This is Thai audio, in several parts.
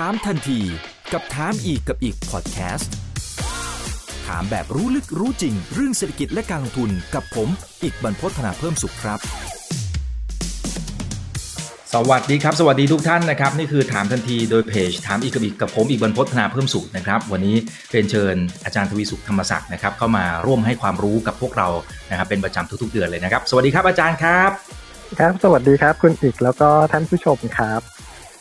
ถามทันทีกับถามอีกกับอีกพอดแคสต์ถามแบบรู้ลึกรู้จริง เรื่องเศรษฐกิจและการลงทุนกับผม อีกบรรพฒนาเพิ่มสุขครับ สวัสดีครับ สวัสดีทุกท่านนะครับ นี่คือถามทันทีโดยเพจถามอีกกับอีกกับผมอีกบรรพฒนาเพิ่มสุขนะครับ วันนี้เป็นเชิญอาจารย์ทวีสุขธรรมศักดิ์นะครับเข้ามาร่วมให้ความรู้กับพวกเรานะครับเป็นประจำทุกๆเดือนเลยนะครับ สวัสดีครับอาจารย์ครับ ครับ สวัสดีครับคุณอีกแล้วก็ท่านผู้ชมครับ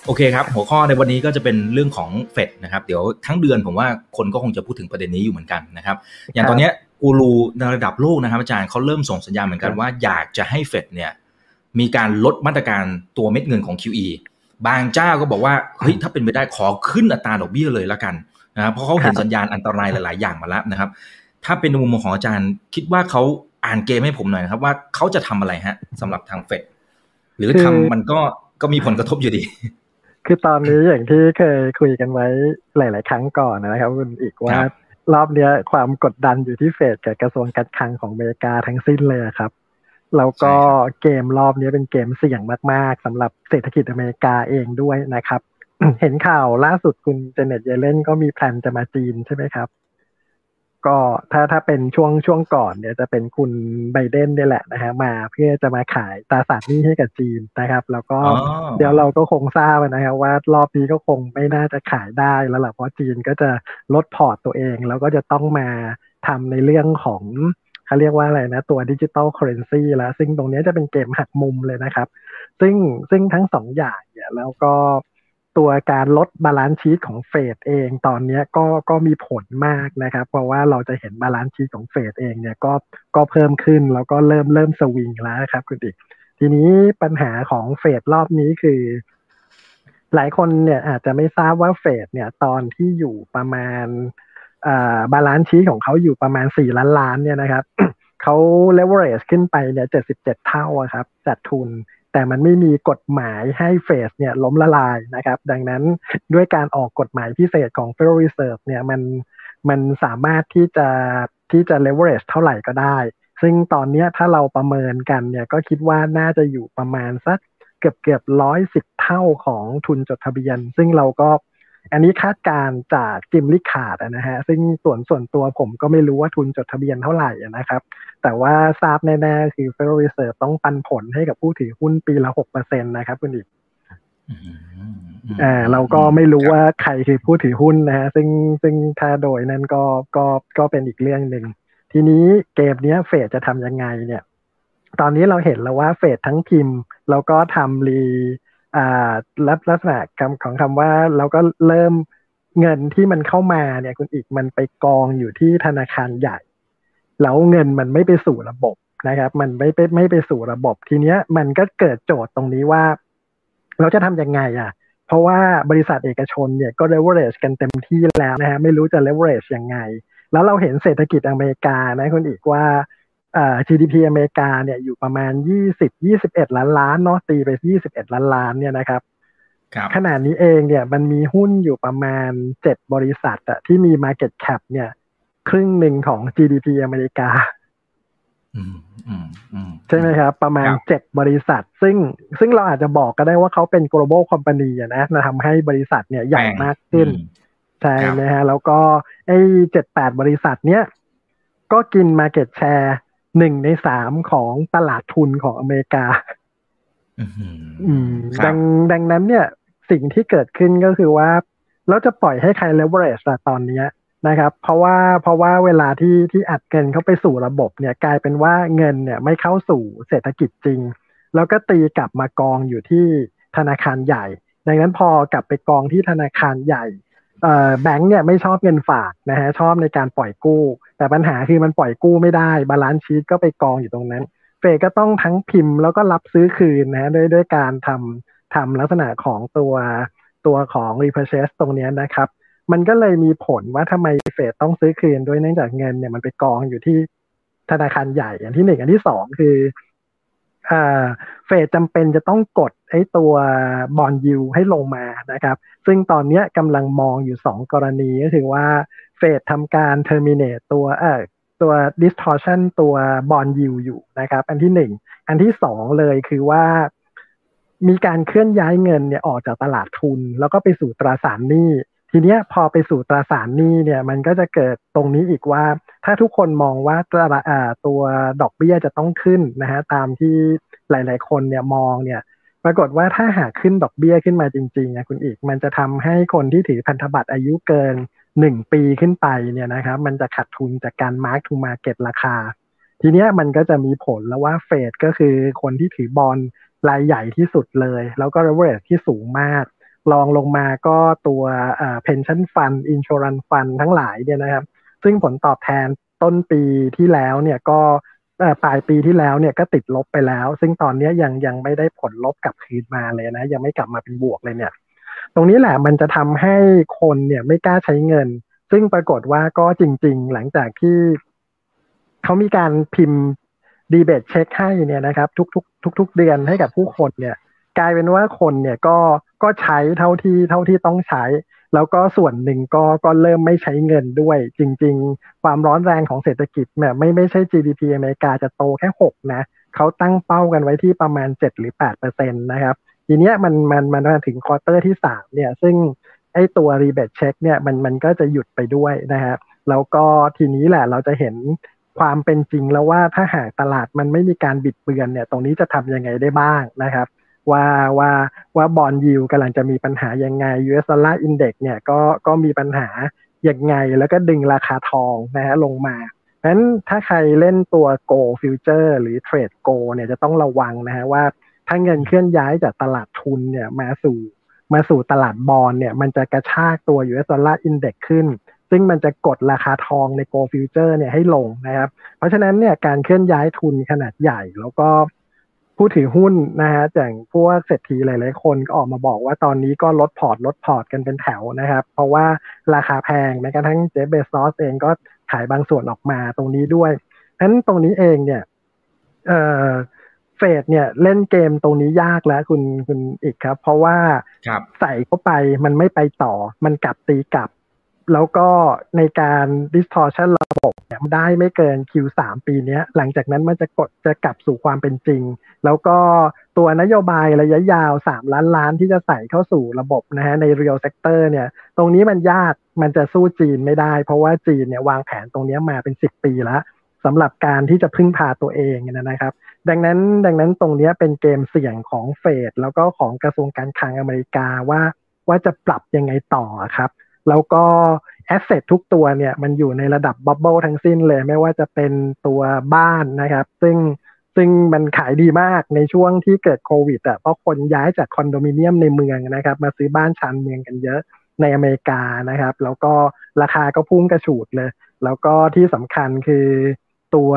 โอเคครับ หัวข้อในวันนี้ก็จะเป็นเรื่องของเฟดนะครับ เดี๋ยวทั้งเดือนผมว่าคนก็คงจะพูดถึงประเด็นนี้อยู่เหมือนกันนะครับ อย่างตอนเนี้ยกูรูในระดับโลกนะครับ อาจารย์เขาเริ่มส่งสัญญาณเหมือนกันว่าอยากจะให้เฟดเนี่ยมีการลดมาตรการตัวเม็ดเงินของ QE บางเจ้าก็บอกว่าเฮ้ยถ้าเป็นไปได้ขอขึ้นอัตราดอกเบี้ยเลยละกันนะครับเพราะเขาเห็นสัญญาณอันตรายหลาย ๆ อย่างมาแล้วนะครับ ถ้าเป็นในมุมมองของอาจารย์ คิดว่าเขาอ่านเกมให้ผมหน่อยนะครับ ว่าเขาจะทำอะไรฮะสำหรับทางเฟดหรือทำมันก็ก็มีผลกระทบอยู่ดี คือตอนนี้อย่างที่เคยคุยกันไว้หลาย ๆ ครั้งก่อนนะครับคุณอีกว่ารอบเนี้ยความกดดันอยู่ที่เฟดกับกระทรวงการคลังของอเมริกาทั้งสิ้นเลยครับแล้วก็เกมรอบนี้เป็นเกมเสี่ยงมาก ๆสำหรับเศรษฐกิจอเมริกาเองด้วยนะครับ เห็นข่าวล่าสุดคุณเจเน็ตเยเลนก็มีแผนจะมาจีนใช่ไหมครับ ก็ถ้าถ้าเป็นช่วงช่วงก่อนเนี่ยจะเป็นคุณไบเดนนี่แหละนะฮะมาเพื่อจะมาขายตราสารหนี้ให้กับจีนนะครับ แล้วก็เดี๋ยวเราก็คงทราบนะครับว่ารอบนี้ก็คงไม่น่าจะขายได้แล้วล่ะเพราะจีนก็จะลดพอร์ตตัวเอง แล้วก็จะต้องมาทำในเรื่องของเขาเรียกว่าอะไรนะ ตัว digital currency แล้ว ซึ่งตรงนี้จะเป็นเกมหักมุมเลยนะครับ ซึ่งซึ่งทั้งสองอย่างเนี่ยแล้วก็ ตัวการลด balance sheet ของเฟดเองตอนนี้ก็ก็มีผลมากนะครับ เพราะว่าเราจะเห็น balance sheet ของเฟดเองเนี่ยก็ก็เพิ่มขึ้นแล้วก็เริ่มเริ่มสวิงแล้วครับคุณอิกทีนี้ปัญหาของเฟดรอบนี้คือ หลายคนเนี่ยอาจจะไม่ทราบว่าเฟดเนี่ยตอนที่อยู่ประมาณ balance sheet ของเขาอยู่ประมาณสี่ล้านล้านเนี่ยนะครับเขาเลเวอเรจขึ้นไปเนี่ยเจ็ดสิบเจ็ดเท่าครับจากทุน แต่มันไม่มีกฎหมายให้เฟดเนี่ยล้มละลายนะครับ ดังนั้นด้วยการออกกฎหมายพิเศษของ Federal Reserve เนี่ยมันมันสามารถที่จะที่จะ leverage เท่าไหร่ก็ได้ ซึ่งตอนนี้ถ้าเราประเมินกันเนี่ยก็คิดว่าน่าจะอยู่ประมาณสักเกือบเกือบร้อยสิบเท่าของทุนจดทะเบียน ซึ่งเราก็ อันนี้คาดการจากจิมลิขาดนะฮะซึ่งส่วนส่วนตัวผมก็ไม่รู้ว่าทุนจดทะเบียนเท่าไหร่นะครับ แต่ว่าทราบแน่ๆ คือ Federal Reserve ต้องปันผลให้กับผู้ถือหุ้นปีละหกเปอร์เซ็นตนะครับคุณอีกอ่าเราก็ไม่รู้ว่าใครคือผู้ถือหุ้นนะฮะซึ่งซึ่งถ้าโดยนั้นก็ก็ก็เป็นอีกเรื่องหนึ่งทีนี้เกมนี้เฟดจะทำยังไงเนี่ย ตอนนี้เราเห็นแล้วว่าเฟดทั้งพิมพ์ แล้วก็ทำรี ลักษณะคำของคำว่าเราก็เริ่มเงินที่มันเข้ามาเนี่ยคุณอีกมันไปกองอยู่ที่ธนาคารใหญ่ แล้วเงินมันไม่ไปสู่ระบบนะครับ มันไม่ไปไม่ไปสู่ระบบทีเนี้ย มันก็เกิดโจทย์ตรงนี้ว่า เราจะทำยังไงอะ เพราะว่าบริษัทเอกชนเนี่ยก็ leverage กันเต็มที่แล้วนะฮะไม่รู้จะ leverage ยังไง แล้วเราเห็นเศรษฐกิจอเมริกานะคุณอีกว่า GDP อเมริกาเนี่ยอยู่ประมาณ 20 21 ล้านล้านเนาะตีไป 21 ล้านล้านเนี่ยนะครับขนาดนี้เองเนี่ยมันมีหุ้นอยู่ประมาณ 7 บริษัทอะที่มี Market Cap เนี่ย ครึ่งหนึ่งของ GDP อเมริกาใช่ไหมครับ ประมาณ7บริษัท ซึ่งซึ่งเราอาจจะบอกก็ได้ว่าเขาเป็น global company นะทำให้บริษัทเนี่ยใหญ่มากขึ้น ใช่ไหมฮะ แล้วก็ไอ้เจ็ดแปดบริษัทเนี้ยก็กิน Market Share หนึ่งในสามของตลาดทุนของอเมริกาดังดังนั้นเนี่ย สิ่งที่เกิดขึ้นก็คือว่า เราจะปล่อยให้ใคร leverage ตอนนี้นะครับ เพราะว่าเพราะว่าเวลาที่ที่อัดเงินเข้าไปสู่ระบบเนี่ยกลายเป็นว่าเงินเนี่ยไม่เข้าสู่เศรษฐกิจจริง แล้วก็ตีกลับมากองอยู่ที่ธนาคารใหญ่ ดังนั้นพอกลับไปกองที่ธนาคารใหญ่ แบงก์เนี่ยไม่ชอบเงินฝากนะฮะชอบในการปล่อยกู้ แต่ปัญหาคือมันปล่อยกู้ไม่ได้ balance sheet ก็ไปกองอยู่ตรงนั้น เฟดก็ต้องทั้งพิมพ์แล้วก็รับซื้อคืนนะด้วยด้วยการทำทำลักษณะของตัวตัวของ repurchase ตรงนี้นะครับ มันก็เลยมีผลว่าทำไมเฟดต้องซื้อคืนด้วยเนื่องจากเงินเนี่ยมันไปกองอยู่ที่ธนาคารใหญ่อย่างที่หนึ่งอันที่สองคือ เฟดจำเป็นจะต้องกดไอ้ตัวบอลยูให้ลงมานะครับ ซึ่งตอนนี้กำลังมองอยู่สองกรณีก็คือว่าเฟดทำการ terminate ตัวเอ่อตัว distortion ตัวบอลยูอยู่นะครับ อันที่หนึ่งอันที่สองเลยคือว่ามีการเคลื่อนย้ายเงินเนี่ยออกจากตลาดทุน แล้วก็ไปสู่ตราสารหนี้ ทีเนี้ยพอไปสู่ตราสารหนี้เนี่ยมันก็จะเกิดตรงนี้อีกว่า ถ้าทุกคนมองว่าตราตัวดอกเบี้ยจะต้องขึ้นนะฮะตามที่หลาย ๆ คนเนี่ยมองเนี่ยปรากฏว่าถ้าหากขึ้นดอกเบี้ยขึ้นมาจริงๆนะคุณอีก มันจะทำให้คนที่ถือพันธบัตรอายุเกินหนึ่งปีขึ้นไปเนี่ยนะครับมันจะขาดทุนจากการมาร์กทูมาเก็ตราคา ทีเนี้ยมันก็จะมีผลแล้วว่าเฟดก็คือคนที่ถือบอลรายใหญ่ที่สุดเลย แล้วก็ leverage ที่สูงมาก ลองลงมาก็ตัว pension fund insurance fund ทั้งหลายเนี่ยนะครับ ซึ่งผลตอบแทนต้นปีที่แล้วเนี่ยก็ปลายปีที่แล้วเนี่ยก็ติดลบไปแล้ว ซึ่งตอนนี้ยังยังไม่ได้ผลลบกลับคืนมาเลยนะ ยังไม่กลับมาเป็นบวกเลยเนี่ย ตรงนี้แหละมันจะทำให้คนเนี่ยไม่กล้าใช้เงิน ซึ่งปรากฏว่าก็จริง ๆ หลังจากที่เขามีการพิมพ์ดีเบตเช็คให้เนี่ยนะครับ ทุกๆทุกๆเดือนให้กับผู้คนเนี่ย กลายเป็นว่าคนเนี่ยก็ ก็ใช้เท่าที่เท่าที่ต้องใช้ แล้วก็ส่วนหนึ่งก็ก็เริ่มไม่ใช้เงินด้วย จริง ๆ ความร้อนแรงของเศรษฐกิจเนี่ยไม่ไม่ใช่ GDP อเมริกาจะโตแค่หกนะเขาตั้งเป้ากันไว้ที่ประมาณเจ็ดหรือแปดเปอร์เซ็นต์นะครับ ทีเนี้ยมันมันมันมาถึง quarter ที่สามเนี่ย ซึ่งไอตัว rebate check เนี่ยมันมันก็จะหยุดไปด้วยนะครับแล้วก็ทีนี้แหละเราจะเห็นความเป็นจริงแล้วว่าถ้าหากตลาดมันไม่มีการบิดเบือนเนี่ย ตรงนี้จะทำยังไงได้บ้างนะครับ ว่าว่าว่าบอลยิวกำลังจะมีปัญหายังไง US Dollar Index เนี่ยก็ก็มีปัญหายังไง แล้วก็ดึงราคาทองนะฮะลงมาเพราะฉะนั้นถ้าใครเล่นตัว Go Future หรือ Trade Go เนี่ยจะต้องระวังนะฮะว่าถ้าเงินเคลื่อนย้ายจากตลาดทุนเนี่ยมาสู่มาสู่ตลาดบอลเนี่ยมันจะกระชากตัว US Dollar Index ขึ้น ซึ่งมันจะกดราคาทองใน Go Future เนี่ยให้ลงนะครับ เพราะฉะนั้นเนี่ยการเคลื่อนย้ายทุนขนาดใหญ่แล้วก็ ผู้ถือหุ้นนะฮะอย่างพวกเศรษฐีหลาย ๆ คนก็ออกมาบอกว่าตอนนี้ก็ลดพอร์ตลดพอร์ตกันเป็นแถวนะครับ เพราะว่าราคาแพงแม้กระทั่งเจฟเบซอสเองก็ขายบางส่วนออกมาตรงนี้ด้วยฉะนั้นตรงนี้เองเนี่ยเออเฟดเนี่ยเล่นเกมตรงนี้ยากแล้วคุณคุณอิกครับ เพราะว่าใส่เข้าไปมันไม่ไปต่อ มันกลับตีกลับ แล้วก็ในการ distortion ระ บเนี่ยได้ไม่เกิน Q3 ปีนี้หลังจากนั้นมันจะกดจะกลับสู่ความเป็นจริง แล้วก็ตัวนโยบายระยะยาว 3 ล้านล้านที่จะใส่เข้าสู่ระบบนะฮะใน real sector เนี่ย ตรงนี้มันยากมันจะสู้จีนไม่ได้ เพราะว่าจีนเนี่ยวางแผนตรงนี้มาเป็น 10 ปีแล้วสำหรับการที่จะพึ่งพาตัวเองนะครับ ดังนั้นดังนั้นตรงนี้เป็นเกมเสี่ยงของเฟดแล้วก็ของกระทรวงการคลังอเมริกาว่า ว่าจะปรับยังไงต่อครับ แล้วก็ asset ทุกตัวเนี่ยมันอยู่ในระดับ bubble ทั้งสิ้นเลย ไม่ว่าจะเป็นตัวบ้านนะครับ ซึ่งซึ่งมันขายดีมากในช่วงที่เกิดโควิดอะเพราะคนย้ายจากคอนโดมิเนียมในเมืองนะครับ มาซื้อบ้านชานเมืองกันเยอะในอเมริกานะครับ แล้วก็ราคาก็พุ่งกระฉูดเลย แล้วก็ที่สำคัญคือตัว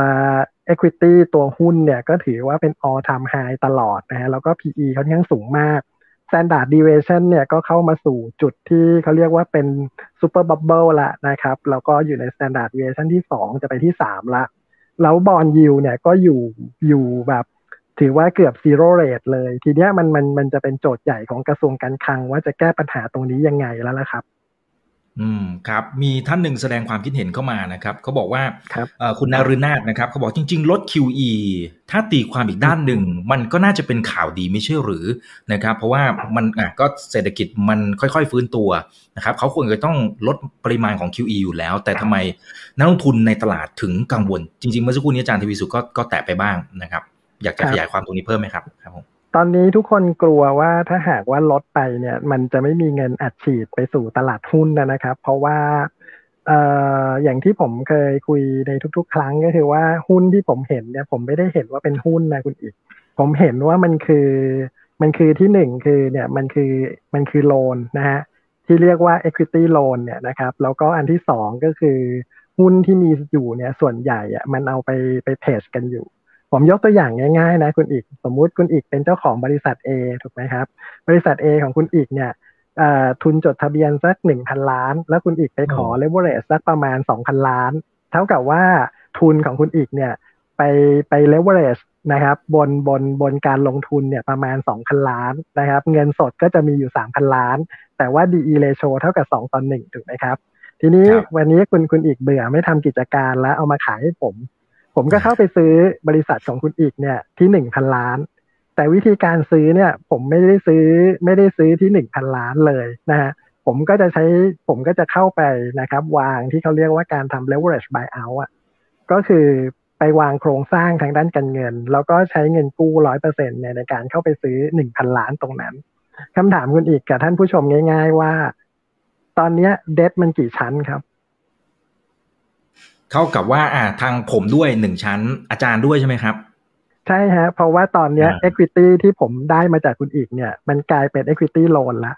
Equity ตัวหุ้นเนี่ยก็ถือว่าเป็น all time high ตลอดนะฮะแล้วก็ PE เขาวิ่งสูงมาก standard deviation เนี่ยก็เข้ามาสู่จุดที่เขาเรียกว่าเป็น super bubble ละนะครับแล้วก็อยู่ใน standard deviation ที่ 2 จะไปที่ 3 ละ แล้วบอลยิวเนี่ยก็อยู่อยู่แบบถือว่าเกือบ zero rate เลย ทีเนี้ยมันมันมันจะเป็นโจทย์ใหญ่ของกระทรวงการคลังว่าจะแก้ปัญหาตรงนี้ยังไงแล้วล่ะครับ อืมครับมีท่านหนึ่งแสดงความคิดเห็นเข้ามานะครับเขาบอกว่าคคุณนารุนาถนะครับเขาบอกจริง ๆ ลด QE ถ้าตีความอีกด้านหนึ่ง มันก็น่าจะเป็นข่าวดีไม่ใช่หรือนะครับ เพราะว่ามันอะก็เศรษฐกิจมันค่อยๆฟื้นตัวนะครับเขาควรจะต้องลดปริมาณของ QE อยู่แล้ว แต่ทำไมนักลงทุนในตลาดถึงกังวล จริง ๆ เมื่อสักครู่นี้อาจารย์ทวีสุก็ก็แตะไปบ้างนะครับ อยากจะขยายความตรงนี้เพิ่มไหมครับครับผม ตอนนี้ทุกคนกลัวว่าถ้าหากว่าลดไปเนี่ยมันจะไม่มีเงินอัดฉีดไปสู่ตลาดหุ้นนะครับ เพราะว่าเอ่ออย่างที่ผมเคยคุยในทุก ๆ ครั้งก็คือว่าหุ้นที่ผมเห็นเนี่ยผมไม่ได้เห็นว่าเป็นหุ้นนะคุณอีก ผมเห็นว่ามันคือมันคือที่หนึ่งคือเนี่ยมันคือมันคือโลนนะฮะที่เรียกว่า equity loan เนี่ยนะครับ แล้วก็อันที่สองก็คือหุ้นที่มีอยู่เนี่ยส่วนใหญ่อะมันเอาไปไปเพจกันอยู่ ผมยกตัวอย่างง่ายๆนะคุณอีก สมมุติคุณอีกเป็นเจ้าของบริษัท A ถูกไหมครับ บริษัท A ของคุณอีกเนี่ยทุนจดทะเบียนสักหนึ่งพันล้าน แล้วคุณอิกไปขอ leverage สักประมาณสองพันล้าน เท่ากับว่าทุนของคุณอิกเนี่ยไปไป leverage นะครับบนบนบนการลงทุนเนี่ยประมาณสองพันล้านนะครับ เงินสดก็จะมีอยู่สามพันล้าน แต่ว่า DE ratio เท่ากับสองต่อหนึ่งถูกไหมครับ ทีนี้วันนี้คุณคุณอิกเบื่อไม่ทำกิจการแล้วเอามาขายให้ผม ผมก็เข้าไปซื้อบริษัทของคุณอิกเนี่ยที่หนึ่งพันล้าน แต่วิธีการซื้อเนี่ย ผมไม่ได้ซื้อไม่ได้ซื้อที่หนึ่งพันล้านเลยนะฮะผมก็จะใช้ผมก็จะเข้าไปนะครับ วางที่เขาเรียกว่าการทำ leverage buyout อะก็คือไปวางโครงสร้างทางด้านการเงิน แล้วก็ใช้เงินกู้ร้อยเปอร์เซ็นต์ในการเข้าไปซื้อหนึ่งพันล้านตรงนั้นคำถามคุณอีกกับท่านผู้ชมง่าย ๆ ว่า ตอนนี้เดทมันกี่ชั้นครับ เท่ากับว่าอ่าทางผมด้วยหนึ่งชั้น อาจารย์ด้วยใช่ไหมครับ ใช่ฮะ เพราะว่าตอนนี้ equity ที่ผมได้มาจากคุณอิกเนี่ย มันกลายเป็น equity loan ละ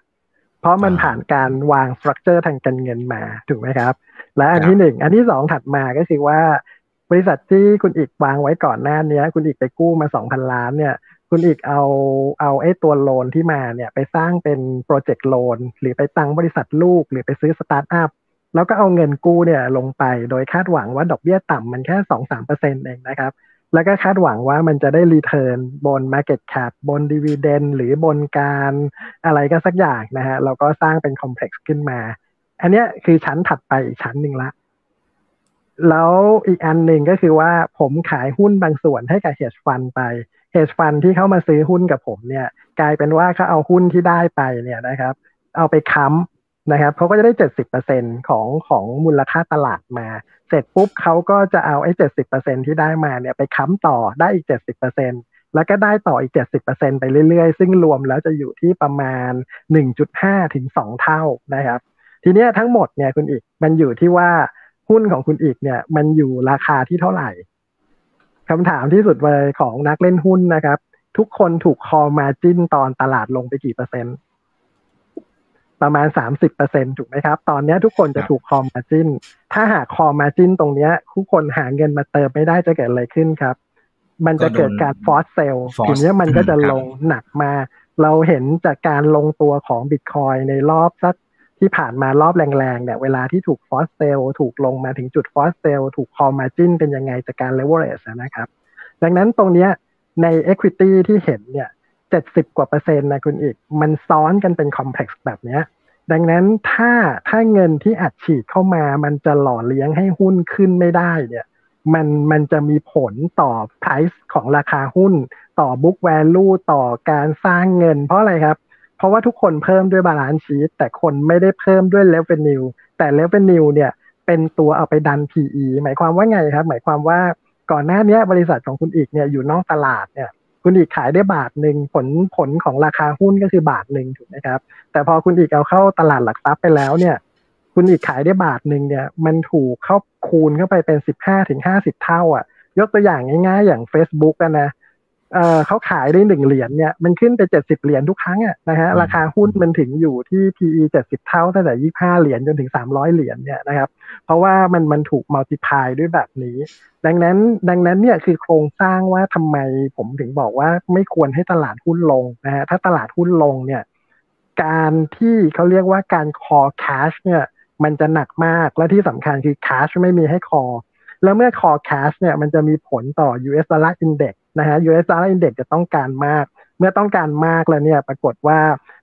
เพราะมันผ่านการวาง structure ทางการเงินมาถูกไหมครับ และอันที่หนึ่ง อันที่สองถัดมาก็คือว่า บริษัทที่คุณอิกวางไว้ก่อนหน้านี้คุณอิกไปกู้มาสองพันล้านเนี่ยคุณอิกเอาเอาไอ้ตัว loan ที่มาเนี่ยไปสร้างเป็น project loan หรือไปตั้งบริษัทลูก หรือไปซื้อสตาร์ทอัพ แล้วก็เอาเงินกู้เนี่ยลงไปโดยคาดหวังว่าดอกเบี้ยต่ำมันแค่สองสามเปอร์เซ็นต์เองนะครับ แล้วก็คาดหวังว่ามันจะได้ return บน Market Cap บน dividend หรือบนการอะไรก็สักอย่างนะฮะเราก็สร้างเป็น complex ขึ้นมา อันนี้คือชั้นถัดไปอีกชั้นหนึ่งละ แล้วอีกอันหนึ่งก็คือว่าผมขายหุ้นบางส่วนให้กับ hedge fund ไป hedge fund ที่เขามาซื้อหุ้นกับผมเนี่ย กลายเป็นว่าเขาเอาหุ้นที่ได้ไปเนี่ยนะครับ เอาไปค้ำ นะครับเขาก็จะได้เจ็ดสิบเปอร์เซ็นของของมูลค่าตลาดมา เสร็จปุ๊บเขาก็จะเอาไอ้เจ็ดสิบเปอร์เซ็นที่ได้มาเนี่ยไปค้ำต่อได้อีกเจ็ดสิบเปอร์เซ็นแล้วก็ได้ต่ออีกเจ็ดสิบเปอร์เซ็นไปเรื่อยๆ ซึ่งรวมแล้วจะอยู่ที่ประมาณหนึ่งจุดห้าถึงสองเท่านะครับ ทีนี้ทั้งหมดเนี่ยคุณอีกมันอยู่ที่ว่าหุ้นของคุณอีกเนี่ย มันอยู่ราคาที่เท่าไหร่คำถามที่สุดเลยของนักเล่นหุ้นนะครับ ทุกคนถูก call margin ตอนตลาดลงไปกี่เปอร์เซ็นต์ ประมาณสามสิบเปอร์เซ็นถูกไหมครับ ตอนนี้ทุกคนจะถูก call margin ถ้าหาก call margin ตรงนี้ทุกคนหาเงินมาเติมไม่ได้จะเกิดอะไรขึ้นครับ มันจะเกิดการ force sell ทีนี้มันก็จะลงหนักมา เราเห็นจากการลงตัวของบิตคอยน์ในรอบสักที่ผ่านมารอบแรงๆเนี่ยเวลาที่ถูก force sell ถูกลงมาถึงจุด force sell ถูก call margin เป็นยังไงจากการเลเวอเรจนะครับ ดังนั้นตรงนี้ใน Equity ที่เห็นเนี่ย เจ็ดสิบกว่าเปอร์เซ็นต์นะคุณอิก มันซ้อนกันเป็น complex แบบนี้ดังนั้นถ้าถ้าเงินที่อัดฉีดเข้ามามันจะหล่อเลี้ยงให้หุ้นขึ้นไม่ได้เนี่ย มันมันจะมีผลต่อ price ของราคาหุ้น ต่อ book value ต่อการสร้างเงิน เพราะอะไรครับ เพราะว่าทุกคนเพิ่มด้วย balance sheet แต่คนไม่ได้เพิ่มด้วย revenue แต่ revenue เนี่ยเป็นตัวเอาไปดัน PE หมายความว่าไงครับ หมายความว่าก่อนหน้านี้บริษัทของคุณอีกเนี่ยอยู่นอกตลาดเนี่ย คุณอีกขายได้บาทหนึ่งผลผลของราคาหุ้นก็คือบาทหนึ่งถูกไหมครับ แต่พอคุณอีกเอาเข้าตลาดหลักทรัพย์ไปแล้วเนี่ย คุณอีกขายได้บาทหนึ่งเนี่ย มันถูกเข้าคูณเข้าไปเป็นสิบห้าถึงห้าสิบเท่า อะ ยกตัวอย่างง่าย ๆ อย่าง Facebook กันนะ เออเขาขายได้หนึ่งเหรียญเนี่ยมันขึ้นไปเจ็ดสิบเหรียญทุกครั้งอะนะฮะราคาหุ้นมันถึงอยู่ที่ PE เจ็ดสิบเท่าตั้งแต่ยี่ห้าเหรียญจนถึงสามร้อยเหรียญเนี่ยนะครับเพราะว่ามันมันถูก multiply ด้วยแบบนี้ ดังนั้นดังนั้นเนี่ยคือโครงสร้างว่าทำไมผมถึงบอกว่าไม่ควรให้ตลาดหุ้นลงนะฮะถ้าตลาดหุ้นลงเนี่ยการที่เขาเรียกว่าการ call cash เนี่ยมันจะหนักมากและที่สำคัญคือ cash ไม่มีให้ call แล้วเมื่อ call cash เนี่ยมันจะมีผลต่อ US Dollar Index นะฮะ US Dollar Index จะต้องการมาก เมื่อต้องการมากแล้วเนี่ยปรากฏว่า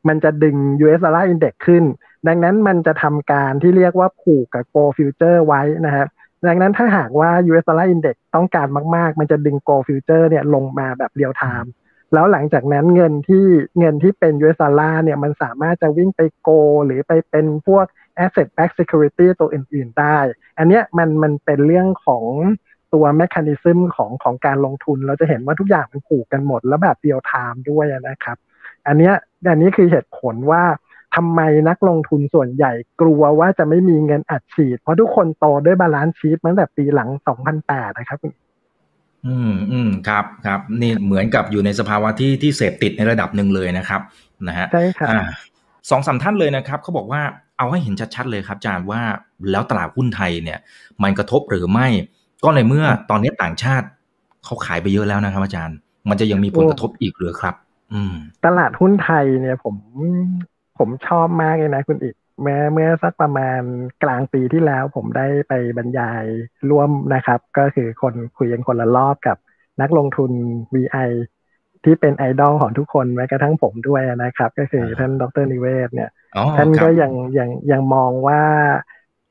มันจะดึง US Dollar Index ขึ้น ดังนั้นมันจะทำการที่เรียกว่าผูกกับ Gold Future ไว้นะฮะดังนั้นถ้าหากว่า US Dollar Index ต้องการมาก ๆ มันจะดึง Gold Future เนี่ยลงมาแบบเรียลไทม์แล้วหลังจากนั้นเงินที่เงินที่เป็น US Dollar เนี่ยมันสามารถจะวิ่งไปโก หรือไปเป็นพวก asset backed security ตัวอื่น ๆ ได้ อันเนี้ยมันมันเป็นเรื่องของ ตัว mechanism ของของการลงทุน เราจะเห็นว่าทุกอย่างมันผูกกันหมด แล้วแบบเรียลไทม์ด้วยนะครับ อันเนี้ยอันนี้คือเหตุผลว่าทำไมนักลงทุนส่วนใหญ่กลัวว่าจะไม่มีเงินอัดฉีด เพราะทุกคนโตด้วย balance sheet ตั้งแต่ปีหลัง 2008 นะครับ อืมอืมครับครับ นี่เหมือนกับอยู่ในสภาวะที่ที่เสพติดในระดับหนึ่งเลยนะครับ นะฮะใช่ครับสองสามท่านเลยนะครับเขาบอกว่าเอาให้เห็นชัดๆเลยครับอาจารย์ว่าแล้วตลาดหุ้นไทยเนี่ย มันกระทบหรือไม่ ก็ในเมื่อตอนนี้ต่างชาติเขาขายไปเยอะแล้วนะครับ อาจารย์ มันจะยังมีผลกระทบอีกหรือครับ อืม ตลาดหุ้นไทยเนี่ยผมผมชอบมากเลยนะคุณอีกแม้เมื่อสักประมาณกลางปีที่แล้ว ผมได้ไปบรรยายร่วมนะครับ ก็คือคนคุยกันคนละรอบกับนักลงทุน VI ที่เป็นไอดอลของทุกคนแม้กระทั่งผมด้วยนะครับ ก็คือท่านดรนิเวศเนี่ยท่านก็ยังยังยังมองว่า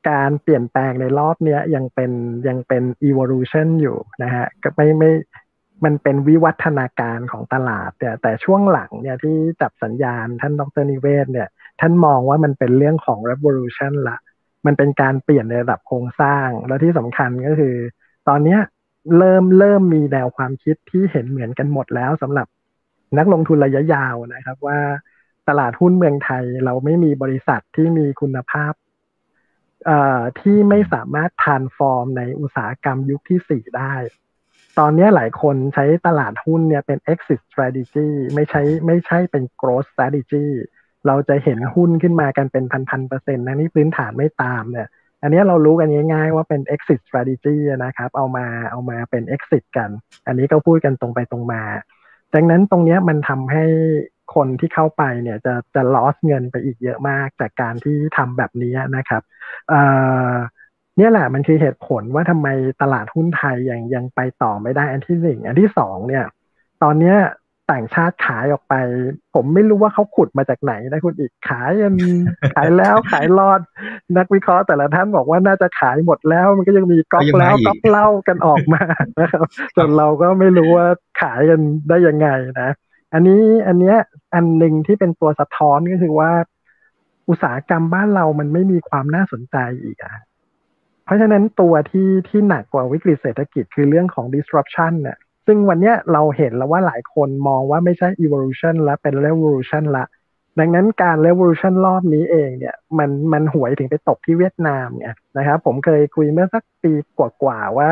การเปลี่ยนแปลงในรอบเนี้ยยังเป็นยังเป็น evolution อยู่นะฮะก็ไม่ไม่มันเป็นวิวัฒนาการของตลาดเนี่ยแต่ช่วงหลังเนี่ยที่จับสัญญาณท่านดรนิเวศเนี่ย ท่านมองว่ามันเป็นเรื่องของ revolution ละมันเป็นการเปลี่ยนในระดับโครงสร้าง แล้วที่สำคัญก็คือ ตอนนี้เริ่มเริ่มมีแนวความคิดที่เห็นเหมือนกันหมดแล้วสำหรับนักลงทุนระยะยาวนะครับว่าตลาดหุ้นเมืองไทยเราไม่มีบริษัทที่มีคุณภาพ ที่ไม่สามารถทานฟอร์มในอุตสาหกรรมยุคที่สี่ได้ ตอนนี้หลายคนใช้ตลาดหุ้นเนี่ยเป็น exit strategy ไม่ใช่ไม่ใช่เป็น growth strategy เราจะเห็นหุ้นขึ้นมากันเป็นพันพันเปอร์เซ็นต์นะนี่พื้นฐานไม่ตามเนี่ย อันนี้เรารู้กันง่าย ๆ ว่าเป็น exit strategy นะครับ เอามาเอามาเป็น exit กัน อันนี้ก็พูดกันตรงไปตรงมา ดังนั้นตรงนี้มันทำให้ คนที่เข้าไปเนี่ยจะจะ loss เงินไปอีกเยอะมากจากการที่ทำแบบนี้นะครับเนี่ยแหละมันคือเหตุผลว่าทำไมตลาดหุ้นไทยยังยังไปต่อไม่ได้อันที่หนึ่งอันที่สองเนี่ย ตอนเนี้ยต่างชาติขายออกไป ผมไม่รู้ว่าเขาขุดมาจากไหนนะคุณอีกขายกันขายแล้วขายรอด นักวิเคราะห์แต่ละท่านบอกว่าน่าจะขายหมดแล้ว มันก็ยังมีก๊อกแล้วก๊อกเล่ากันออกมานะครับจนเราก็ไม่รู้ว่าขายกันได้ยังไงนะ อันนี้อันเนี้ยอันหนึ่งที่เป็นตัวสะท้อนก็คือว่า อุตสาหกรรมบ้านเรามันไม่มีความน่าสนใจอีกอะเพราะฉะนั้นตัวที่ที่หนักกว่าวิกฤตเศรษฐกิจคือเรื่องของ disruption เนี่ยซึ่งวันนี้เราเห็นแล้วว่าหลายคนมองว่าไม่ใช่ evolution แล้วเป็น revolution ละ ดังนั้นการ revolution รอบนี้เองเนี่ยมันมันหวยถึงไปตกที่เวียดนามเนี่ยนะครับผมเคยคุยเมื่อสักปีกว่าๆว่า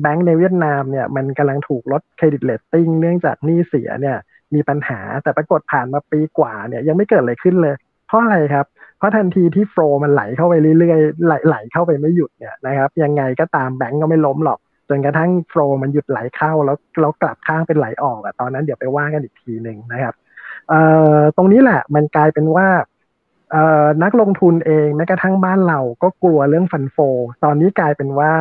แบงก์ในเวียดนามเนี่ยมันกำลังถูกลด credit rating เนื่องจากหนี้เสียเนี่ย มีปัญหา แต่ปรากฏผ่านมาปีกว่าเนี่ยยังไม่เกิดอะไรขึ้นเลย เพราะอะไรครับ เพราะทันทีที่โฟล์มันไหลเข้าไปเรื่อยๆไหลไหลเข้าไปไม่หยุดเนี่ยนะครับ ยังไงก็ตามแบงก์ก็ไม่ล้มหรอกจนกระทั่งโฟล์มันหยุดไหลเข้าแล้วเรากลับข้างเป็นไหลออกอะตอนนั้นเดี๋ยวไปว่ากันอีกทีหนึ่งนะครับเอ่อตรงนี้แหละมันกลายเป็นว่าเอ่อนักลงทุนเองแม้กระทั่งบ้านเราก็กลัวเรื่องฟันโฟ ตอนนี้กลายเป็นว่า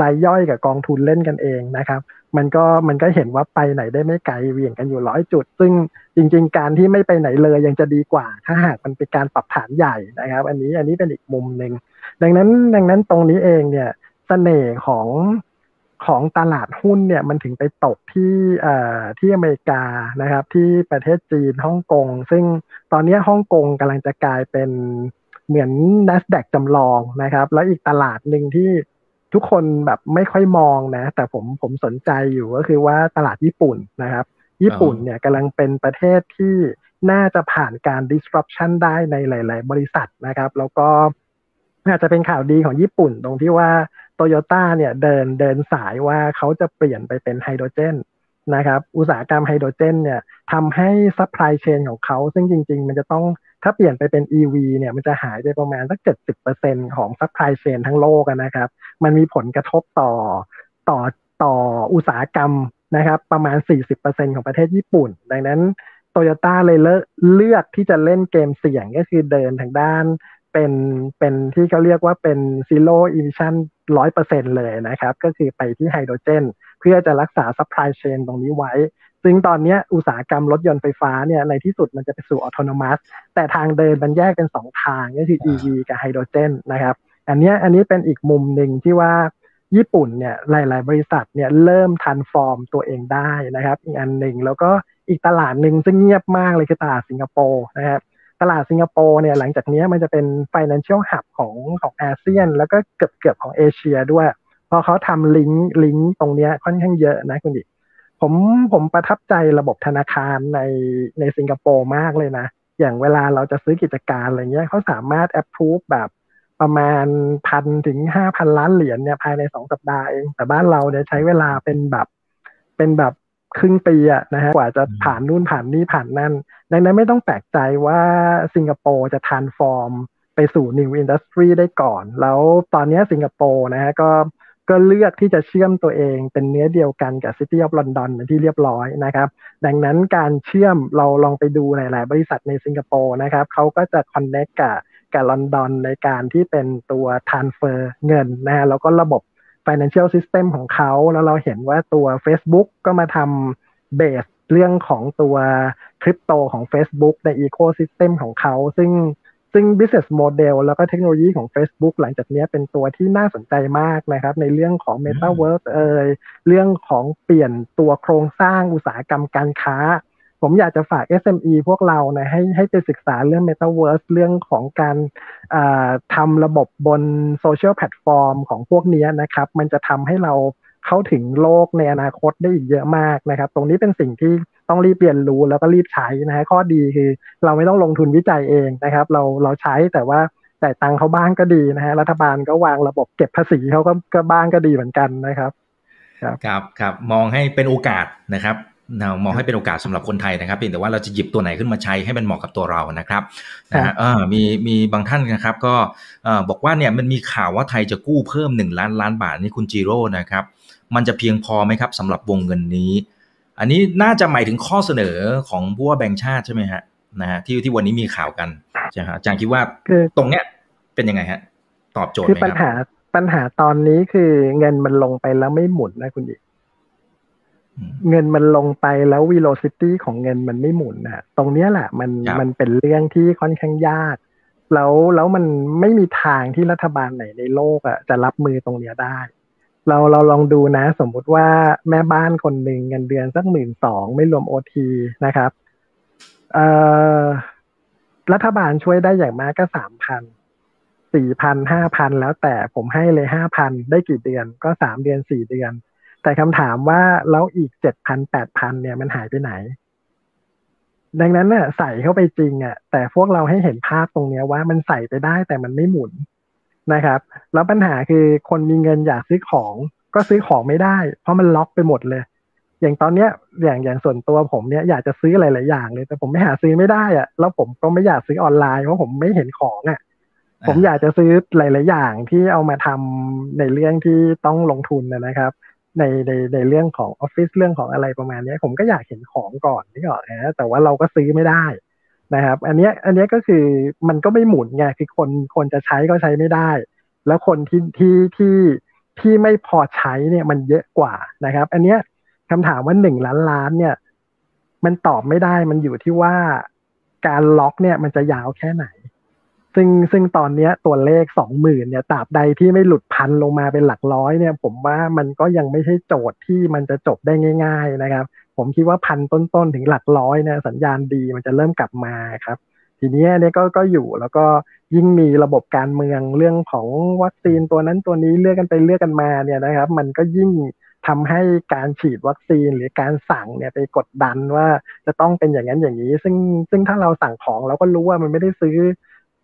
รายย่อยกับกองทุนเล่นกันเองนะครับ มันก็มันก็เห็นว่าไปไหนได้ไม่ไกลเวียงกันอยู่ร้อยจุด ซึ่งจริง ๆ การที่ไม่ไปไหนเลยยังจะดีกว่า ถ้าหากมันเป็นการปรับฐานใหญ่นะครับ อันนี้อันนี้เป็นอีกมุมหนึ่งดังนั้นดังนั้นตรงนี้เองเนี่ยสเสน่ห์ของของตลาดหุ้นเนี่ยมันถึงไปตกที่เอ่อที่อเมริกานะครับ ที่ประเทศจีนฮ่องกง ซึ่งตอนนี้ฮ่องกงกำลังจะกลายเป็นเหมือน NASDAQ จำลองนะครับ แล้วอีกตลาดหนึ่งที่ ทุกคนแบบไม่ค่อยมองนะ แต่ผมผมสนใจอยู่ก็คือว่าตลาดญี่ปุ่นนะครับ ญี่ปุ่นเนี่ยกำลังเป็นประเทศที่น่าจะผ่านการ disruption ได้ในหลาย ๆ บริษัทนะครับ แล้วก็อาจจะเป็นข่าวดีของญี่ปุ่นตรงที่ว่าโตโยต้าเนี่ยเดินเดินสายว่าเขาจะเปลี่ยนไปเป็นไฮโดรเจนนะครับ อุตสาหกรรมไฮโดรเจนเนี่ยทำให้ supply chain ของเขา ซึ่งจริง ๆ มันจะต้อง ถ้าเปลี่ยนไปเป็น EV เนี่ยมันจะหายไปประมาณสักเจ็ดสิบเปอร์เซ็นของ supply chain ทั้งโลกนะครับ มันมีผลกระทบต่อต่อต่ออุตสาหกรรมนะครับ ประมาณ 40%ของประเทศญี่ปุ่น ดังนั้นโตโยต้าเลยเลือกที่จะเล่นเกมเสี่ยงก็คือเดินทางด้านเป็นเป็นที่เขาเรียกว่าเป็น zero emission ร้อยเปอร์เซ็นเลยนะครับ ก็คือไปที่ไฮโดรเจน เพื่อจะรักษา supply chain ตรงนี้ไว้ ซึ่งตอนนี้อุตสาหกรรมรถยนต์ไฟฟ้าเนี่ยในที่สุดมันจะไปสู่ออโตนมัสแต่ทางเดินมันแยกเป็นสองทางก็คือ EV กับไฮโดรเจนนะครับ อันนี้อันนี้เป็นอีกมุมหนึ่งที่ว่าญี่ปุ่นเนี่ยหลาย ๆ บริษัทเนี่ยเริ่มทันฟอร์มตัวเองได้นะครับ อีกอันหนึ่งแล้วก็อีกตลาดหนึ่งซึ่งเงียบมากเลยคือตลาดสิงคโปร์นะครับตลาดสิงคโปร์เนี่ยหลังจากนี้มันจะเป็น financial hub ของของอาเซียน แล้วก็เกือบเกือบของเอเชียด้วย พอเขาทำลิงก์ลิงก์ตรงนี้ค่อนข้างเยอะนะคุณดิ ผมผมประทับใจระบบธนาคารในในสิงคโปร์มากเลยนะ อย่างเวลาเราจะซื้อกิจการอะไรเงี้ยเขาสามารถ approve แบบประมาณพันถึงห้าพันล้านเหรียญเนี่ยภายในสองสัปดาห์เอง แต่บ้านเราเนี่ยใช้เวลาเป็นแบบเป็นแบบครึ่งปีอะนะฮะกว่าจะผ่านนู่นผ่านนี่ผ่านนั่น ดังนั้นไม่ต้องแปลกใจว่าสิงคโปร์จะทานฟอร์มไปสู่ New Industry ได้ก่อน แล้วตอนนี้สิงคโปร์นะฮะก็ ก็เลือกที่จะเชื่อมตัวเองเป็นเนื้อเดียวกันกับ City of London เป็นที่เรียบร้อยนะครับ ดังนั้นการเชื่อมเราลองไปดูหลาย ๆ บริษัทในสิงคโปร์นะครับเขาก็จะ connect กับกับลอนดอนในการที่เป็นตัว transfer เงินนะฮะแล้วก็ระบบ financial system ของเขาแล้วเราเห็นว่าตัว Facebook ก็มาทำเบสเรื่องของตัวคริปโตของ Facebook ใน ecosystem ของเขา ซึ่ง ซึ่ง business model แล้วก็เทคโนโลยีของ Facebook หลังจากนี้เป็นตัวที่น่าสนใจมากนะครับ ในเรื่องของ Metaverse เอ่ยเรื่องของเปลี่ยนตัวโครงสร้างอุตสาหกรรมการค้า ผมอยากจะฝาก SME พวกเรานะให้ให้ไปศึกษาเรื่อง Metaverse เรื่องของการทำระบบบน social platform ของพวกนี้นะครับ มันจะทำให้เราเข้าถึงโลกในอนาคตได้อีกเยอะมากนะครับ ตรงนี้เป็นสิ่งที่ ต้องรีบเรียนรู้แล้วก็รีบใช้นะฮะข้อดีคือ เราไม่ต้องลงทุนวิจัยเองนะครับ เราเราใช้แต่ว่าแต่ตังเขาบ้างก็ดีนะฮะรัฐบาลก็วางระบบเก็บภาษีเขาก็ก็บ้างก็ดีเหมือนกันนะครับ ครับครับครับมองให้เป็นโอกาสนะครับเรามองให้เป็นโอกาสสำหรับคนไทยนะครับเพียงแต่ว่าเราจะหยิบตัวไหนขึ้นมาใช้ให้มันเหมาะกับตัวเรานะครับนะฮะมีมีบางท่านนะครับ ก็บอกว่าเนี่ยมันมีข่าวว่าไทยจะกู้เพิ่มหนึ่งล้านล้านบาทนี่คุณจีโร่นะครับ มันจะเพียงพอไหมครับสำหรับวงเงินนี้ อันนี้น่าจะหมายถึงข้อเสนอของผู้ว่าแบงค์ชาติใช่ไหมฮะนะฮะที่ที่วันนี้มีข่าวกันใช่ไหมอาจารย์คิดว่าตรงเนี้ยเป็นยังไงฮะ ตอบโจทย์ไหมครับคือปัญหาปัญหาตอนนี้คือเงินมันลงไปแล้วไม่หมุนนะคุณอีกเงินมันลงไปแล้ว velocity ของเงินมันไม่หมุนนะตรงนี้แหละมันมันเป็นเรื่องที่ค่อนข้างยาก แล้วแล้วมันไม่มีทางที่รัฐบาลไหนในโลกอะจะรับมือตรงเนี้ยได้ เราเราลองดูนะ สมมุติว่าแม่บ้านคนหนึ่งเงินเดือนสักหมื่นสองไม่รวมโอทีนะครับเอ่อรัฐบาลช่วยได้อย่างมากก็สามพันสี่พันห้าพันแล้วแต่ผมให้เลยห้าพันได้กี่เดือนก็สามเดือนสี่เดือน แต่คำถามว่าแล้วอีกเจ็ดพันแปดพันเนี่ยมันหายไปไหน ดังนั้นเนี่ยใส่เข้าไปจริงอะ่ะ แต่พวกเราให้เห็นภาพตรงเนี้ยว่ามันใส่ไปได้แต่มันไม่หมุน นะครับ แล้วปัญหาคือคนมีเงินอยากซื้อของก็ซื้อของไม่ได้ เพราะมันล็อกไปหมดเลย อย่างตอนเนี้ยอย่างอย่างส่วนตัวผมเนี่ยอยากจะซื้อหลาย ๆ อย่างเลย แต่ผมไม่หาซื้อไม่ได้อะ่ะแล้วผมก็ไม่อยากซื้อออนไลน์เพราะผมไม่เห็นของอะ่ะผมอยากจะซื้อหลาย ๆ อย่างที่เอามาทำในเรื่องที่ต้องลงทุนนะครับ ในในในเรื่องของออฟฟิศเรื่องของอะไรประมาณนี้ผมก็อยากเห็นของก่อนนี่ก่อนนะแต่ว่าเราก็ซื้อไม่ได้ นะครับ อันนี้อันนี้ก็คือมันก็ไม่หมุนไงคือคนคนจะใช้ก็ใช้ไม่ได้ แล้วคนที่ที่ที่ที่ไม่พอใช้เนี่ยมันเยอะกว่านะครับ อันนี้คำถามว่าหนึ่งล้านล้านเนี่ย มันตอบไม่ได้มันอยู่ที่ว่าการล็อกเนี่ยมันจะยาวแค่ไหน ซึ่งซึ่งตอนนี้ตัวเลขสองหมื่นเนี่ยตราบใดที่ไม่หลุดพันลงมาเป็นหลักร้อยเนี่ย ผมว่ามันก็ยังไม่ใช่โจทย์ที่มันจะจบได้ง่าย ๆ นะครับ ผมคิดว่าพันต้นๆถึงหลักร้อยนี่ยสัญญาณดีมันจะเริ่มกลับมาครับ ทีนี้เนี่ยก็ก็อยู่แล้วก็ยิ่งมีระบบการเมืองเรื่องของวัคซีนตัวนั้นตัวนี้เลือกกันไปเลือกกันมาเนี่ยนะครับ มันก็ยิ่งทำให้การฉีดวัคซีนหรือการสั่งเนี่ยไปกดดันว่าจะต้องเป็นอย่างนั้นอย่างนี้ ซึ่งซึ่งถ้าเราสั่งของเราก็รู้ว่ามันไม่ได้ซื้อ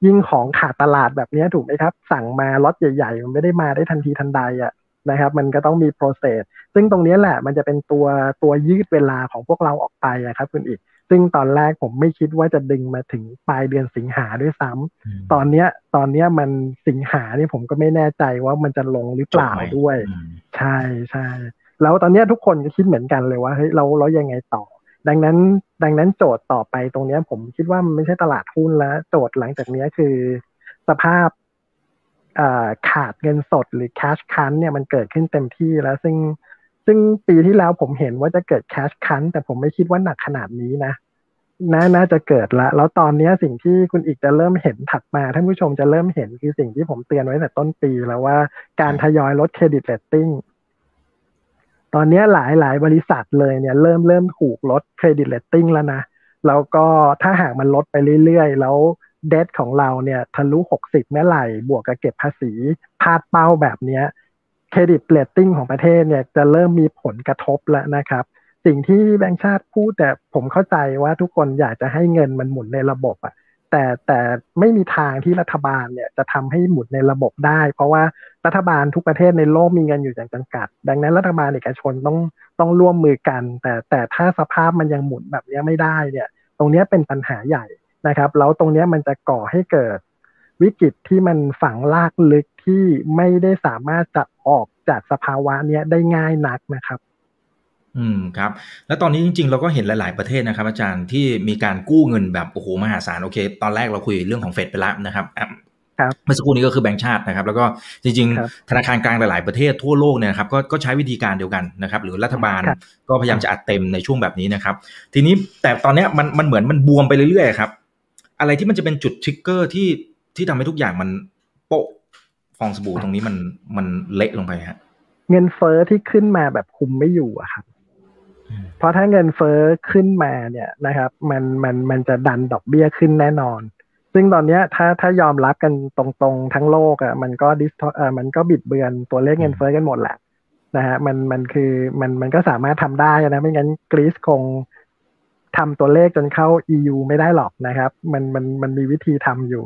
ยิ่งของขาดตลาดแบบนี้ถูกไหมครับ สั่งมาล็อตใหญ่ ๆ มันไม่ได้มาได้ทันทีทันใดอะ นะครับ มันก็ต้องมีโปรเซสซึ่งตรงนี้แหละมันจะเป็นตัวตัวยืดเวลาของพวกเราออกไปอะครับคุณอีก ซึ่งตอนแรกผมไม่คิดว่าจะดึงมาถึงปลายเดือนสิงหาด้วยซ้ำตอนเนี้ยตอนเนี้ยมันสิงหานี่ผมก็ไม่แน่ใจว่ามันจะลงหรือเปล่าด้วย ใช่ใช่แล้วตอนนี้ทุกคนก็คิดเหมือนกันเลยว่าเฮ้ยเราเรายังไงต่อ ดังนั้นดังนั้นโจทย์ต่อไปตรงนี้ผมคิดว่ามันไม่ใช่ตลาดหุ้นแล้ว โจทย์หลังจากนี้คือ สภาพ ขาดเงินสดหรือ cash คันเนี่ยมันเกิดขึ้นเต็มที่แล้วซึ่งซึ่งปีที่แล้วผมเห็นว่าจะเกิด cash คันแต่ผมไม่คิดว่าหนักขนาดนี้นะน่าน่าจะเกิดละ แล้วตอนนี้สิ่งที่คุณอิกจะเริ่มเห็นถัดมาท่านผู้ชมจะเริ่มเห็นคือสิ่งที่ผมเตือนไว้แต่ต้นปีแล้วว่าการทยอยลด credit rating ตอนนี้หลายหลายบริษัทเลยเนี่ยเริ่มเริ่มถูกลด credit rating แล้วนะแล้วก็ถ้าหากมันลดไปเรื่อยๆ แล้ว เดทของเราเนี่ยทะลุหกสิบเมื่อไหร่ บวกกับเก็บภาษีพลาดเป้าแบบนี้ credit rating ของประเทศเนี่ยจะเริ่มมีผลกระทบแล้วนะครับ สิ่งที่แบงค์ชาติพูดแต่ผมเข้าใจว่าทุกคนอยากจะให้เงินมันหมุนในระบบอะแต่แต่ไม่มีทางที่รัฐบาลเนี่ยจะทำให้หมุนในระบบได้ เพราะว่ารัฐบาลทุกประเทศในโลกมีเงินอยู่อย่างจำกัด ดังนั้นรัฐบาลเอกชนต้องต้องร่วมมือกัน แต่แต่ถ้าสภาพมันยังหมุนแบบนี้ไม่ได้เนี่ย ตรงนี้เป็นปัญหาใหญ่ นะครับ แล้วตรงนี้มันจะก่อให้เกิดวิกฤตที่มันฝังลากลึกที่ไม่ได้สามารถจะออกจากสภาวะเนี้ยได้ง่ายนักนะครับ อืมครับ แล้วตอนนี้จริง ๆ เราก็เห็นหลาย ๆประเทศนะครับ อาจารย์ที่มีการกู้เงินแบบโอ้โหมหาศาลโอเค ตอนแรกเราคุยเรื่องของเฟดไปแล้วนะครับเมื่อสักครู่นี้ก็คือแบงก์ชาตินะครับ แล้วก็จริง ๆ ธนาคารกลางหลาย ๆ ประเทศทั่วโลกเนี่ยครับก็ก็ใช้วิธีการเดียวกันนะครับ หรือรัฐบาลก็พยายามจะอัดเต็มในช่วงแบบนี้นะครับ ทีนี้แต่ตอนนี้มันมันเหมือนมันบวมไปเรื่อยๆครับ อะไรที่มันจะเป็นจุดทริกเกอร์ที่ที่ทำให้ทุกอย่างมันโปะฟองสบู่ตรงนี้มันมันเละลงไปฮะ เงินเฟอ้อที่ขึ้นมาแบบคุมไม่อยู่อะครับเพราะถ้าเงินเฟอ้อขึ้นมาเนี่ยนะครับ มันมันมันจะดันดอกเบี้ยขึ้นแน่นอน ซึ่งตอนนี้ถ้าถ้ายอมรับกันตรงๆทั้งโลกอะ่ะมันก็ดิสเอ่อมันก็บิดเบือนตัวเลขเงินเฟอ้อกันหมดแหละนะฮะมันมันคือมันมันก็สามารถทำได้นะไม่งั้นกรีซคง ทำตัวเลขจนเข้า EU ไม่ได้หรอกนะครับ มันมันมันมีวิธีทำอยู่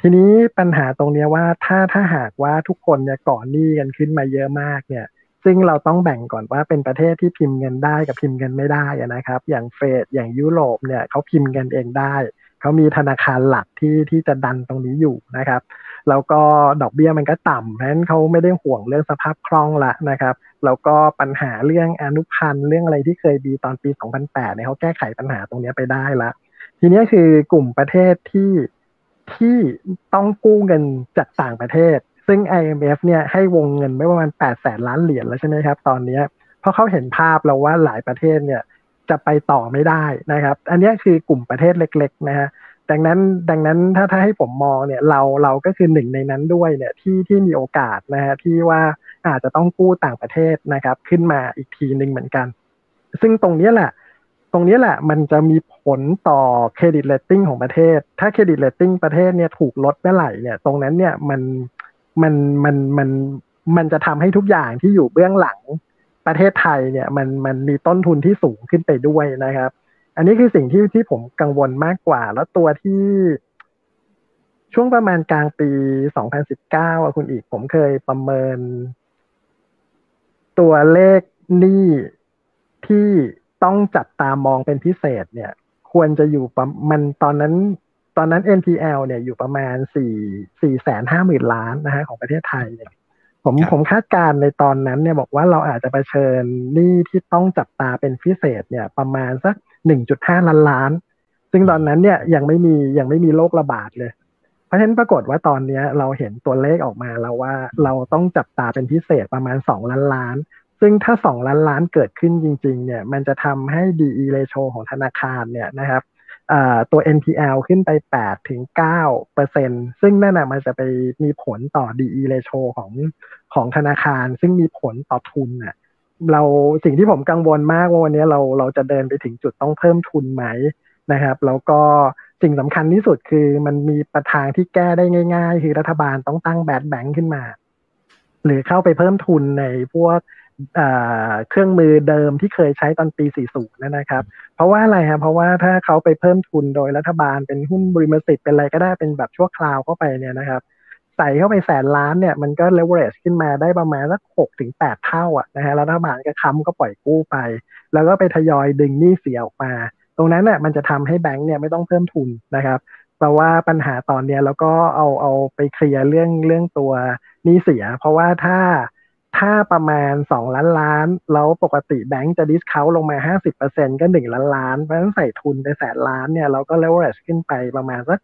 ทีนี้ปัญหาตรงนี้ว่าถ้าถ้าหากว่าทุกคนเนี่ยก่อนหนี้กันขึ้นมาเยอะมากเนี่ย ซึ่งเราต้องแบ่งก่อนว่าเป็นประเทศที่พิมพ์เงินได้กับพิมพ์เงินไม่ได้นะครับ อย่างเฟดอย่างยุโรปเนี่ยเขาพิมพ์เงินเองได้ เขามีธนาคารหลักที่ที่จะดันตรงนี้อยู่นะครับ แล้วก็ดอกเบี้ยมันก็ต่ำเพราะฉะนั้นเขาไม่ได้ห่วงเรื่องสภาพคล่องละนะครับแล้วก็ปัญหาเรื่องอนุพันธ์เรื่องอะไรที่เคยดีตอนปี 2008เนี่ยเขาแก้ไขปัญหาตรงนี้ไปได้ละ ทีนี้คือกลุ่มประเทศที่ที่ต้องกู้เงินจากต่างประเทศ ซึ่ง IMF เนี่ยให้วงเงินไม่ประมาณ8แสนล้านเหรียญแล้วใช่ไหมครับ ตอนนี้เพราะเขาเห็นภาพแล้วว่าหลายประเทศเนี่ยจะไปต่อไม่ได้นะครับ อันนี้คือกลุ่มประเทศเล็กๆนะฮะ ดังนั้นดังนั้นถ้าถ้าให้ผมมองเนี่ยเราเราก็คือหนึ่งในนั้นด้วยเนี่ยที่ที่มีโอกาสนะฮะที่ว่าอาจจะต้องกู้ต่างประเทศนะครับ ขึ้นมาอีกทีหนึ่งเหมือนกัน ซึ่งตรงนี้แหละ ตรงนี้แหละมันจะมีผลต่อ credit rating ของประเทศ ถ้า credit rating ประเทศเนี่ยถูกลดเมื่อไหร่เนี่ยตรงนั้นเนี่ยมันมันมันมันมันจะทำให้ทุกอย่างที่อยู่เบื้องหลังประเทศไทยเนี่ยมันมันมีต้นทุนที่สูงขึ้นไปด้วยนะครับ อันนี้คือสิ่งที่ที่ผมกังวลมากกว่า แล้วตัวที่ช่วงประมาณกลางปี 2019อะคุณอีก ผมเคยประเมิน ตัวเลขหนี้ที่ต้องจับตามองเป็นพิเศษ เนี่ย ควรจะอยู่ประมันตอนนั้น ตอนนั้น NPL เนี่ยอยู่ประมาณสี่สี่แสนห้าหมื่นล้านนะฮะของประเทศไทยเนี่ยผมผมคาดการในตอนนั้นเนี่ยบอกว่าเราอาจจะไปเชิญหนี้ที่ต้องจับตาเป็นพิเศษ เนี่ย ประมาณสัก 1.5 ล้านล้าน ซึ่งตอนนั้นเนี่ยยังไม่มียังไม่มีโรคระบาดเลย เพราะฉะนั้นปรากฏว่าตอนนี้เราเห็นตัวเลขออกมาแล้วว่าเราต้องจับตาเป็นพิเศษประมาณ 2 ล้านล้าน ซึ่งถ้า 2 ล้านล้านเกิดขึ้นจริงๆเนี่ยมันจะทำให้ DE ratio ของธนาคารเนี่ยนะครับตัว NPL ขึ้นไป 8 ถึง 9 เปอร์เซ็นซึ่งนั่นนะมันจะไปมีผลต่อ DE ratio ของของธนาคาร ซึ่งมีผลต่อทุนน่ะ เราสิ่งที่ผมกังวลมากว่าวันนี้เราเราจะเดินไปถึงจุดต้องเพิ่มทุนไหมนะครับ แล้วก็สิ่งสำคัญที่สุดคือมันมีประทางที่แก้ได้ง่าย ๆ คือรัฐบาลต้องตั้งแบดแบงค์ขึ้นมา หรือเข้าไปเพิ่มทุนในพวกเครื่องมือเดิมที่เคยใช้ตอนปี 40 นะครับ เพราะว่าอะไรครับเพราะว่าถ้าเขาไปเพิ่มทุนโดยรัฐบาลเป็นหุ้นบริมสิทธิ์เป็นอะไรก็ได้เป็นแบบชั่วคราวเข้าไปเนี่ยนะครับ ใส่เข้าไปแสนล้านเนี่ยมันก็เลเวอเรจขึ้นมาได้ประมาณสักหกถึงแปดเท่าอะนะฮะรัฐบาลก็ค้ำก็ปล่อยกู้ไป แล้วก็ไปทยอยดึงหนี้เสียออกมา ตรงนั้นเนี่ยมันจะทำให้แบงก์เนี่ยไม่ต้องเพิ่มทุนนะครับแปลว่าปัญหาตอนเนี้ยแล้วก็เอาเอาไปเคลียร์เรื่องเรื่องตัวหนี้เสีย เพราะว่าถ้าถ้าประมาณสองล้านล้าน แล้วปกติแบงก์จะ discount ลงมาห้าสิบเปอร์เซ็นก็หนึ่งล้านล้าน เพราะฉะนั้นใส่ทุนไปแสนล้านเนี่ยเราก็เลเวอเรจขึ้นไปประมาณสัก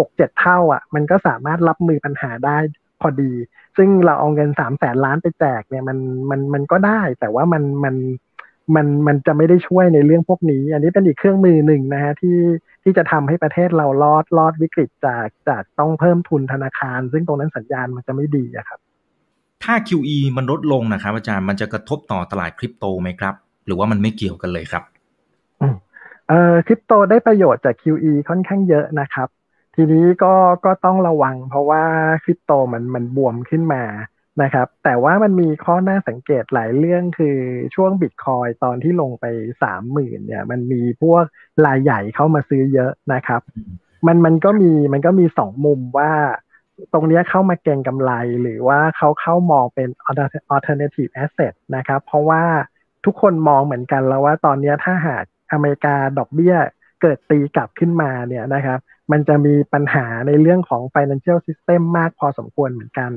หกเจ็ดเท่าอะ มันก็สามารถรับมือปัญหาได้พอดี ซึ่งเราเอาเงินสามแสนล้านไปแจกเนี่ยมันมันมันก็ได้ แต่ว่ามันมันมันมันจะไม่ได้ช่วยในเรื่องพวกนี้ อันนี้เป็นอีกเครื่องมือหนึ่งนะฮะที่ที่จะทำให้ประเทศเรารอดรอดวิกฤตจากจากต้องเพิ่มทุนธนาคาร ซึ่งตรงนั้นสัญญาณมันจะไม่ดีอะครับ ถ้า QE มันลดลงนะครับ อาจารย์มันจะกระทบต่อตลาดคริปโตไหมครับ หรือว่ามันไม่เกี่ยวกันเลยครับเอ่อคริปโตได้ประโยชน์จาก QE ค่อนข้างเยอะนะครับ ทีนี้ก็ก็ต้องระวัง เพราะว่าคริปโตมันมันบวมขึ้นมานะครับ แต่ว่ามันมีข้อน่าสังเกตหลายเรื่องคือช่วงบิตคอยตอนที่ลงไปสามหมื่นเนี่ย มันมีพวกรายใหญ่เข้ามาซื้อเยอะนะครับ มันมันก็มีมันก็มีสองมุมว่าตรงนี้เข้ามาเก็งกำไรหรือว่าเขาเข้ามองเป็น alternative asset นะครับ เพราะว่าทุกคนมองเหมือนกันแล้วว่าตอนนี้ถ้าหากอเมริกาดอกเบี้ย เกิดตีกลับขึ้นมาเนี่ยนะครับ มันจะมีปัญหาในเรื่องของ financial system มากพอสมควรเหมือนกัน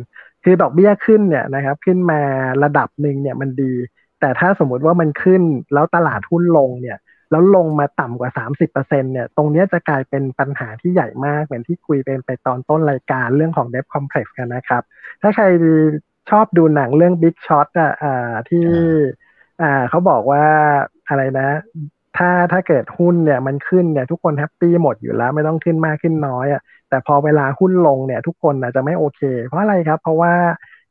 คือดอกเบี้ยขึ้นเนี่ยนะครับ ขึ้นมาระดับหนึ่งเนี่ยมันดี แต่ถ้าสมมุติว่ามันขึ้นแล้วตลาดหุ้นลงเนี่ย แล้วลงมาต่ำกว่า 30%เนี่ย ตรงนี้จะกลายเป็นปัญหาที่ใหญ่มาก เหมือนที่คุยเป็นไปตอนต้นรายการเรื่องของ debt complex กันนะครับ ถ้าใครชอบดูหนังเรื่อง Big Short อะที่อ่าเขาบอกว่าอะไรนะ ถ้าถ้าเกิดหุ้นเนี่ยมันขึ้นเนี่ยทุกคนแฮปปี้หมดอยู่แล้วไม่ต้องขึ้นมากขึ้นน้อยอะแต่พอเวลาหุ้นลงเนี่ย ทุกคนอาจจะไม่โอเค เพราะอะไรครับ เพราะว่า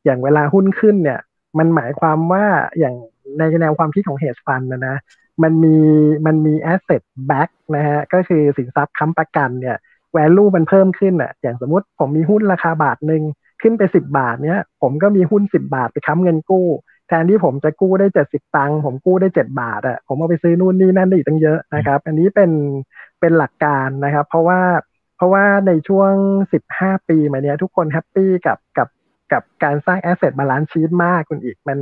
อย่างเวลาหุ้นขึ้นเนี่ย มันหมายความว่าอย่างในแนวความคิดของ hedge fund นะนะมันมีมันมี asset back นะฮะก็คือสินทรัพย์ค้ำประกันเนี่ยvalue มันเพิ่มขึ้นอะอย่างสมมติผมมีหุ้นราคาบาทหนึ่งขึ้นไปสิบบาทเนี้ยผมก็มีหุ้นสิบาทไปค้ำเงินกู้ นที่ผมจะกู้ได้เจ็ดสิบตังค์ผมกู้ได้เจ็ดบาทอะผมเอาไปซื้อนู่นนี่นั่นได้อีกตั้งเยอะนะครับ อันนี้เป็นเป็นหลักการนะครับ เพราะว่าเพราะว่าในช่วงสิบห้าปีมาเนี้ยทุกคนแฮปปี้กับกับกับการสร้าง asset balance sheet มากคุณอิก มัน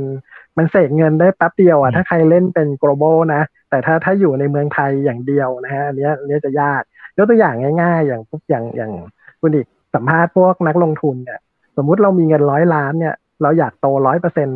มันเสกเงินได้แป๊บเดียวอะถ้าใครเล่นเป็น global นะ แต่ถ้าถ้าอยู่ในเมืองไทยอย่างเดียวนะฮะอันนี้อันนี้จะยากยกตัวอย่างง่าย ๆ อย่างพวกอย่างอย่างคุณอิกสัมภาษณ์พวกนักลงทุนเนี่ย สมมุติเรามีเงินร้อยล้านเนี่ย เราอยากโตร้อยเปอร์เซ็นต์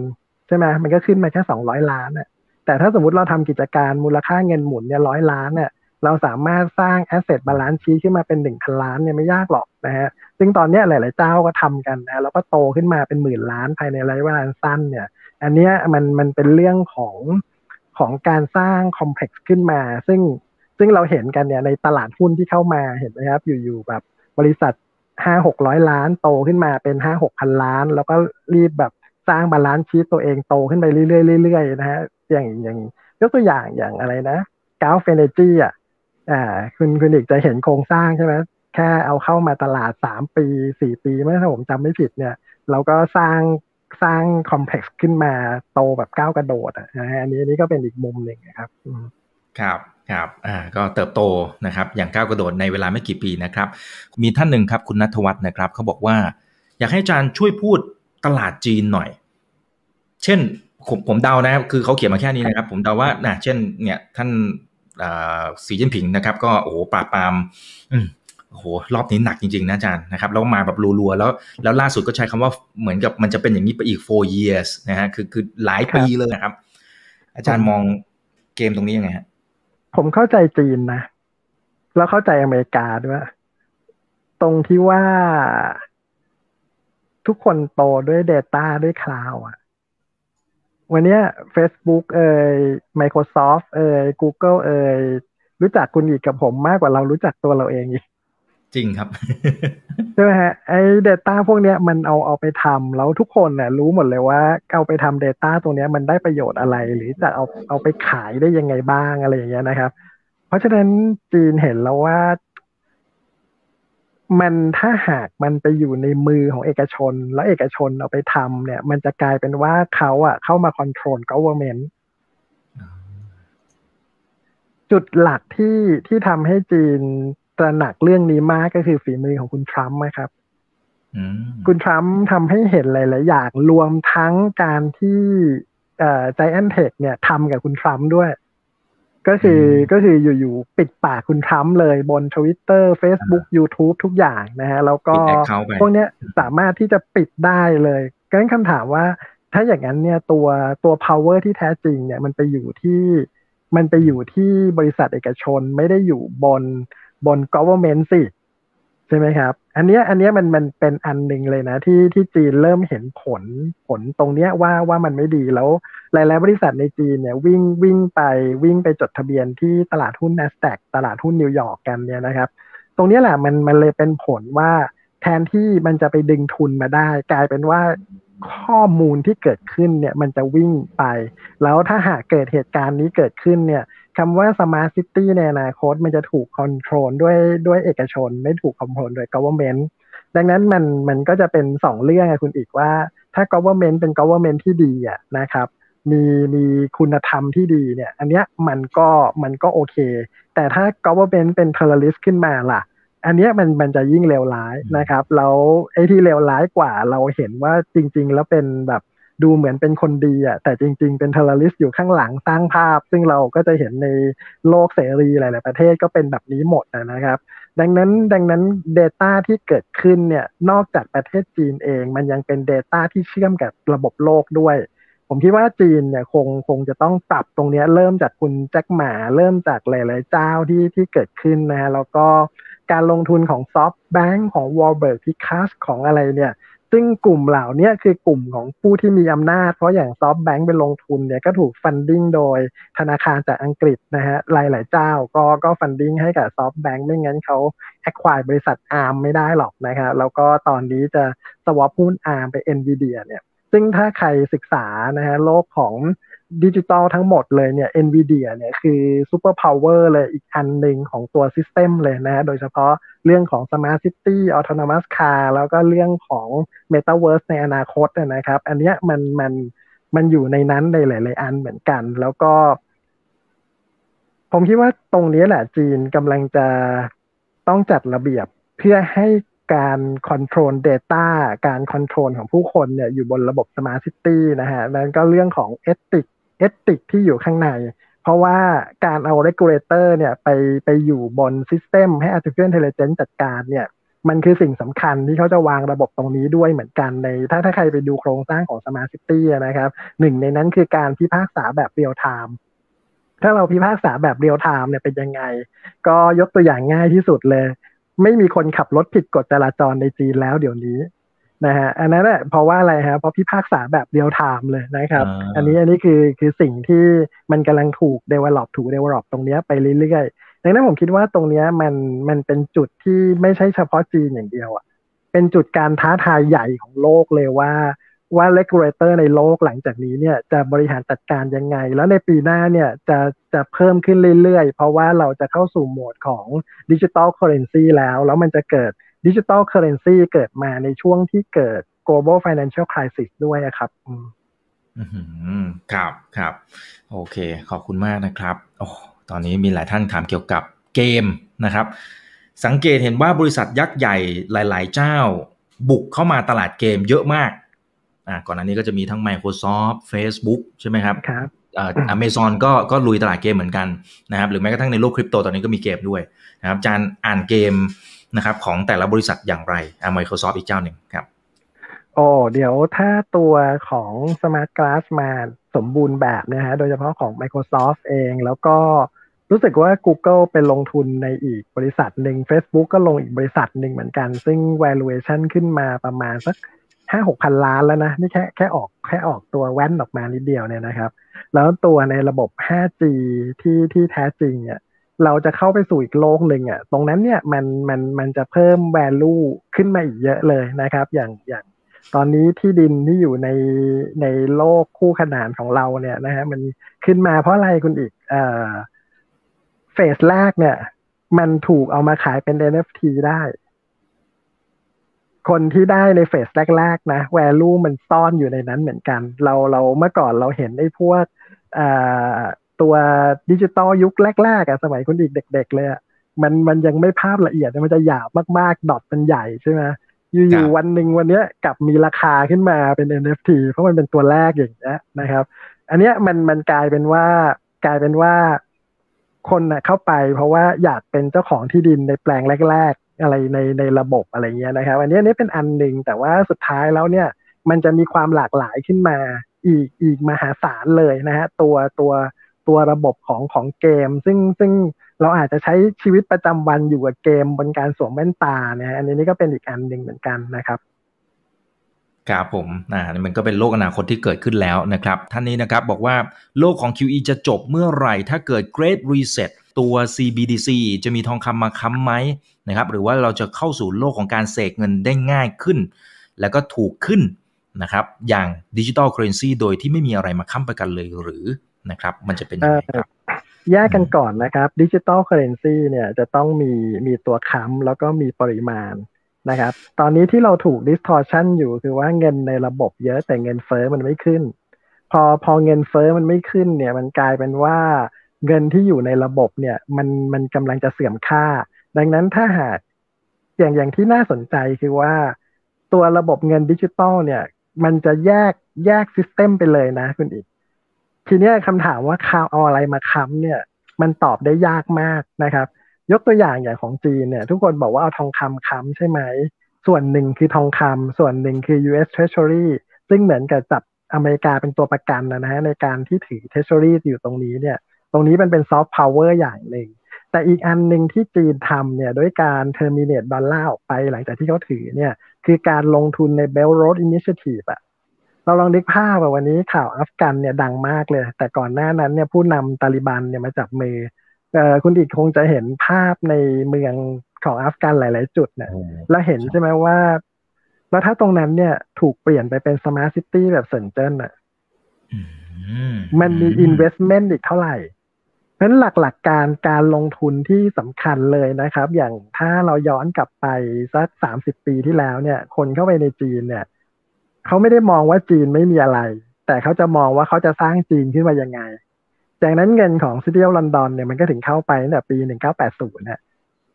ใช่ไหมมันก็ขึ้นมาแค่สองร้อยล้านเนี่ยแต่ถ้าสมมติเราทำกิจการมูลค่าเงินหมุนเนี่ยร้อยล้านเนี่ยเราสามารถสร้าง asset balance sheet ขึ้นมาเป็นหนึ่งพันล้านเนี่ยไม่ยากหรอกนะฮะซึ่งตอนนี้หลาย ๆ เจ้าก็ทำกันนะแล้วก็โตขึ้นมาเป็นหมื่นล้านภายในระยะเวลาสั้นเนี่ย อันนี้มันมันเป็นเรื่องของของการสร้าง complex ขึ้นมา ซึ่งซึ่งเราเห็นกันเนี่ยในตลาดหุ้นที่เข้ามาเห็นไหมครับ อยู่ๆแบบบริษัทห้าหกร้อยล้านโตขึ้นมาเป็นห้าหกพันล้าน แล้วก็รีบแบบ สร้าง balance sheet ตัวเองโตขึ้นไปเรื่อยๆเรื่อยๆนะฮะอย่างอย่างยกตัวอย่างอย่างอะไรนะ Gulf Energy อะอ่าคุณคุณอิกจะเห็นโครงสร้างใช่ไหมแค่เอาเข้ามาตลาดสามปีสี่ปีเมื่อถ้าผมจำไม่ผิดเนี่ย เราก็สร้างสร้างคอมเพล็กซ์ขึ้นมาโตแบบก้าวกระโดดอะนะฮะอันนี้นี่ก็เป็นอีกมุมหนึ่งนะครับครับครับอ่าก็เติบโตนะครับอย่างก้าวกระโดดในเวลาไม่กี่ปีนะครับ มีท่านหนึ่งครับคุณนัทวัฒน์นะครับเขาบอกว่า อยากให้อาจารย์ช่วยพูด ตลาดจีนหน่อย เช่นผมผมเดานะครับคือเขาเขียนมาแค่นี้นะครับ ผมเดาว่านะเช่น เนี่ยท่านสีจิ้นผิงนะครับ ก็โอ้โหปราบปรามโอ้โหรอบนี้หนักจริงๆนะอาจารย์นะครับแล้วมาแบบรัวๆแล้วแล้วล่าสุดก็ใช้คำว่าเหมือนกับมันจะเป็นอย่างนี้ไปอีก four years นะฮะคือคือหลายปีเลยนะครับ อาจารย์มองเกมตรงนี้ยังไงฮะผมเข้าใจจีนนะ แล้วเข้าใจอเมริกาด้วย ตรงที่ว่า ทุกคนโตด้วย Data ด้วยคลาวอะวันนี้ Facebook เอ่ย Microsoft เอ่ย Google เอ่ย รู้จักคุณอีกกับผมมากกว่าเรารู้จักตัวเราเองอีกจริงครับใช่ไหมฮะไอ้ Data พวกเนี้ยมันเอาเอาไปทำแล้วทุกคนเนี่ยรู้หมดเลยว่าเอาไปทำ Data ตรงเนี้ยมันได้ประโยชน์อะไร หรือจะเอาเอาไปขายได้ยังไงบ้างอะไรอย่างเงี้ยนะครับ เพราะฉะนั้นจีนเห็นแล้วว่า มันถ้าหากมันไปอยู่ในมือของเอกชน แล้วเอกชนเอาไปทำเนี่ย มันจะกลายเป็นว่าเขาอะเข้ามาคอนโทรล government จุดหลักที่ที่ทำให้จีนตระหนักเรื่องนี้มากก็คือฝีมือของคุณทรัมป์นะครับคุณทรัมป์ทำให้เห็นหลายๆอย่างรวมทั้งการที่เอ่อ giant tech เนี่ยทำกับคุณทรัมป์ด้วย ก็คือก็คืออยู่ๆปิดปากคุณทรัมป์เลยบนทวิตเตอร์เฟซบุ๊กยูทูบทุกอย่างนะฮะ แล้วก็พวกเนี้ยสามารถที่จะปิดได้เลยงั้นคำถามว่าถ้าอย่างนั้นเนี่ยตัวตัว power ที่แท้จริงเนี่ยมันไปอยู่ที่มันไปอยู่ที่บริษัทเอกชนไม่ได้อยู่บนบน government สิ ใช่ไหมครับ อันนี้อันนี้มันมันเป็นอันหนึ่งเลยนะที่ที่จีนเริ่มเห็นผลผลตรงเนี้ยว่าว่ามันไม่ดีแล้วหลายๆบริษัทในจีนเนี่ยวิ่งวิ่งไปวิ่งไปจดทะเบียนที่ตลาดหุ้น n a s d a q ตลาดหุ้นนิวยอร์กกันเนี่ยนะครับ ตรงนี้แหละมันมันเลยเป็นผลว่าแทนที่มันจะไปดึงทุนมาได้ กลายเป็นว่าข้อมูลที่เกิดขึ้นเนี่ยมันจะวิ่งไป แล้วถ้าหากเกิดเหตุการณ์นี้เกิดขึ้นเนี่ย คำว่า smart city ในอนาคตมันจะถูก control ด้วยด้วยเอกชน ไม่ถูก control โดย government ดังนั้นมันมันก็จะเป็นสองเรื่องคุณอิกว่า ถ้า government เป็น government ที่ดีอะนะครับมีมีคุณธรรมที่ดีเนี่ย อันเนี้ยมันก็มันก็โอเค แต่ถ้า government เป็น terrorist ขึ้นมาล่ะ อันเนี้ยมันมันจะยิ่งเลวร้ายนะครับแล้วไอ้ที่เลวร้ายกว่าเราเห็นว่าจริง ๆ แล้วเป็นแบบ ดูเหมือนเป็นคนดีอะแต่จริง ๆ เป็นเทอร์ริสอยู่ข้างหลังสร้างภาพ ซึ่งเราก็จะเห็นในโลกเสรีหลาย ๆ ประเทศก็เป็นแบบนี้หมดนะครับ ดังนั้นดังนั้น Data ที่เกิดขึ้นเนี่ยนอกจากประเทศจีนเอง มันยังเป็น Data ที่เชื่อมกับระบบโลกด้วย ผมคิดว่าจีนเนี่ยคงคงจะต้องปรับตรงนี้เริ่มจากคุณแจ็คหมา เริ่มจากหลาย ๆ เจ้าที่ที่เกิดขึ้นนะแล้วก็การลงทุนของ SoftBank ของ w a r b u r g p i c a s ของอะไรเนี่ย ซึ่งกลุ่มเหล่านี้คือกลุ่มของผู้ที่มีอำนาจ เพราะอย่าง SoftBank ไปลงทุนเนี่ยก็ถูก funding โดยธนาคารจากอังกฤษนะฮะหลาย ๆ เจ้าก็ก็ funding ให้กับ SoftBank ไม่งั้นเขา acquire บริษัท Arm ไม่ได้หรอกนะครับแล้วก็ตอนนี้จะ swap หุ้น Arm ไป NVIDIA เนี่ยซึ่งถ้าใครศึกษานะฮะโลกของ ดิจิตอลทั้งหมดเลยเนี่ย NVIDIA เนี่ยคือsuperpower เลยอีกอันหนึ่งของตัว system เลยนะ โดยเฉพาะเรื่องของ Smart City Autonomous Car แล้วก็เรื่องของ Metaverse ในอนาคตนะครับ อันเนี้ยมันมันมันอยู่ในนั้นในหลาย ๆ อันเหมือนกัน แล้วก็ ผมคิดว่าตรงนี้แหละจีนกำลังจะต้องจัดระเบียบเพื่อให้การคอนโทรล Data การ control ของผู้คนเนี่ยอยู่บนระบบ Smart City นะฮะ นั้นก็เรื่องของ Ethic Ethic ที่อยู่ข้างใน เพราะว่าการเอา regulator เนี่ยไปไปอยู่บน system ให้ artificial intelligence จัดการเนี่ยมันคือสิ่งสำคัญที่เขาจะวางระบบตรงนี้ด้วยเหมือนกันใน ถ้าถ้าใครไปดูโครงสร้างของ smart city นะครับหนึ่งในนั้นคือการพิพากษาแบบ real time ถ้าเราพิพากษาแบบ real time เนี่ยเป็นยังไง ก็ยกตัวอย่างง่ายที่สุดเลย ไม่มีคนขับรถผิดกฎจราจรในจีนแล้วเดี๋ยวนี้ นะฮะอันนั้นแหละเพราะว่าอะไรฮะเพราะพิพากษาแบบเดียวไทม์เลยนะครับ อันนี้อันนี้คือคือสิ่งที่มันกำลังถูก develop ถูก develop ตรงนี้ไปเรื่อยๆดังนั้นผมคิดว่าตรงนี้มันมันเป็นจุดที่ไม่ใช่เฉพาะจีนอย่างเดียวอะเป็นจุดการท้าทายใหญ่ของโลกเลยว่าว่า regulator ในโลกหลังจากนี้เนี่ยจะบริหารจัดการยังไง แล้วในปีหน้าเนี่ยจะจะเพิ่มขึ้นเรื่อยๆ เพราะว่าเราจะเข้าสู่โหมดของdigital currency แล้ว แล้วมันจะเกิด digital currency เกิดมาในช่วงที่เกิด global financial crisis ด้วยครับอืมครับครับ โอเค ขอบคุณมากนะครับ โอ้ตอนนี้มีหลายท่านถามเกี่ยวกับเกมนะครับ สังเกตเห็นว่าบริษัทยักษ์ใหญ่หลาย ๆ เจ้า บุกเข้ามาตลาดเกมเยอะมากอ่าก่อนหน้านี้ก็จะมีทั้ง Microsoft Facebook ใช่ไหมครับครับอเมซอนก็ก็ลุยตลาดเกมเหมือนกันนะครับ หรือแม้กระทั่งในโลกคริปโตตอนนี้ก็มีเกมด้วยนะครับจารอ่านเกม นะครับของแต่ละบริษัทอย่างไรอ่า Microsoft อีกเจ้าหนึ่งครับโอ้เดี๋ยวถ้าตัวของ Smart Glass มาสมบูรณ์แบบนะฮะโดยเฉพาะของ Microsoft เองแล้วก็รู้สึกว่า Google เป็นลงทุนในอีกบริษัทหนึ่ง Facebook ก็ลงอีกบริษัทหนึ่งเหมือนกัน ซึ่ง valuation ขึ้นมาประมาณสักห้าหกพันล้านแล้วนะ นี่แค่แค่ออกแค่ออกตัวแว่นออกมานิดเดียวเนี่ยนะครับ แล้วตัวในระบบ 5G ที่ที่แท้จริงเนี่ย เราจะเข้าไปสู่อีกโลกหนึ่งอะตรงนั้นเนี่ยมันมันมันจะเพิ่ม value ขึ้นมาอีกเยอะเลยนะครับ อย่างอย่างตอนนี้ที่ดินที่อยู่ในในโลกคู่ขนานของเราเนี่ยนะฮะมันขึ้นมาเพราะอะไรคุณอีกเอ่อเฟสแรกเนี่ย มันถูกเอามาขายเป็น NFT ได้ คนที่ได้ในเฟสแรกๆนะ value มันซ่อนอยู่ในนั้นเหมือนกัน เราเราเมื่อก่อนเราเห็นไอ้พวกเอ่อ ตัวดิจิตอลยุคแรกๆอะสมัยคุณอีกเด็ก ๆ เลยอะมันมันยังไม่ภาพละเอียดมันจะหยาบมากๆ ดอทมันใหญ่ใช่ไหมอยู่ๆวันหนึ่งวันนี้กลับมีราคาขึ้นมาเป็น NFT เพราะมันเป็นตัวแรกอย่างนี้นะครับ อันนี้มันมันกลายเป็นว่ากลายเป็นว่าคนนะเข้าไปเพราะว่าอยากเป็นเจ้าของที่ดินในแปลงแรก ๆ อะไรในในระบบอะไรเงี้ยนะครับอันนี้อันนี้เป็นอันหนึ่งแต่ว่าสุดท้ายแล้วเนี่ยมันจะมีความหลากหลายขึ้นมาอีกอีกมหาศาลเลยนะฮะตัวตัว ตัวระบบของของเกม ซึ่งซึ่งเราอาจจะใช้ชีวิตประจำวันอยู่กับเกมบนการสวมแว่นตาเนี่ยอันนี้นี่ก็เป็นอีกอันหนึ่งเหมือนกันนะครับครับผมอ่ามันก็เป็นโลกอนาคตที่เกิดขึ้นแล้วนะครับ ท่านนี้นะครับบอกว่าโลกของ QE จะจบเมื่อไหร่ ถ้าเกิด Great Reset ตัว CBDC จะมีทองคำมาค้ำไหมนะครับหรือว่าเราจะเข้าสู่โลกของการเสกเงินได้ง่ายขึ้น แล้วก็ถูกขึ้นนะครับอย่าง digital currency โดยที่ไม่มีอะไรมาค้ำประกันเลยหรือ นะครับ มันจะเป็นยังไงครับแยกกันก่อนนะครับ digital currency เนี่ยจะต้องมีมีตัวค้ำแล้วก็มีปริมาณนะครับ ตอนนี้ที่เราถูก distortion อยู่คือว่าเงินในระบบเยอะแต่เงินเฟ้อมันไม่ขึ้น พอพอเงินเฟอ้อมันไม่ขึ้นเนี่ยมันกลายเป็นว่าเงินที่อยู่ในระบบเนี่ยมันมันกำลังจะเสื่อมค่า ดังนั้นถ้าหากอย่างอย่างที่น่าสนใจคือว่าตัวระบบเงินดิจิตอลเนี่ย มันจะแยกแยกซิสเต็มไปเลยนะคุณอีก ทีนี้คำถามว่าข่าวเอาอะไรมาค้ำเนี่ย มันตอบได้ยากมากนะครับ ยกตัวอย่างอย่างของจีนเนี่ย ทุกคนบอกว่าเอาทองคำค้ำใช่ไหม ส่วนหนึ่งคือทองคำส่วนหนึ่งคือ U.S. Treasury ซึ่งเหมือนกับจับอเมริกาเป็นตัวประกันนะฮะในการที่ถือ Treasury อยู่ตรงนี้เนี่ย ตรงนี้มันเป็นซอฟต์พาวเวอร์อย่างหนึ่งแต่อีกอันหนึ่งที่จีนทำเนี่ยด้วยการ terminate ดอลลาร์ออกไปหลังจากที่เขาถือเนี่ยคือการลงทุนใน Belt Road Initiative อะ เราลองนึกภาพแบบวันนี้ข่าวอัฟกันเนี่ยดังมากเลย แต่ก่อนหน้านั้นเนี่ยผู้นำตาลิบันเนี่ยมาจับมือเอ่อคุณอิกคงจะเห็นภาพในเมืองของอัฟกันหลาย ๆ จุดเนี่ยแล้วเห็นใช่ไหมว่า แล้วถ้าตรงนั้นเนี่ยถูกเปลี่ยนไปเป็น smart city แบบเซินเจิ้นอะมันมี investment อีกเท่าไหร่เพราะฉะนั้นหลักๆการการลงทุนที่สำคัญเลยนะครับ อย่างถ้าเราย้อนกลับไปสักสามสิบปีที่แล้วเนี่ย คนเข้าไปในจีนเนี่ย เขาไม่ได้มองว่าจีนไม่มีอะไร แต่เขาจะมองว่าเขาจะสร้างจีนขึ้นมายังไง จากนั้นเงินของ City of London เนี่ยมันก็ถึงเข้าไปตั้งแต่ปี 1980เนี่ย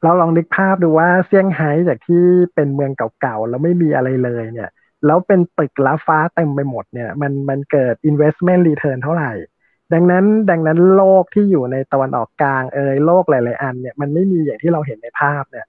เราลองนึกภาพดูว่าเซี่ยงไฮ้จากที่เป็นเมืองเก่าๆแล้วไม่มีอะไรเลยเนี่ย แล้วเป็นตึกล้าฟ้าเต็มไปหมดเนี่ย มันมันเกิด investment return เท่าไหร่ ดังนั้นดังนั้นโลกที่อยู่ในตะวันออกกลางเอยโลกหลาย ๆ อันเนี่ยมันไม่มีอย่างที่เราเห็นในภาพเนี่ย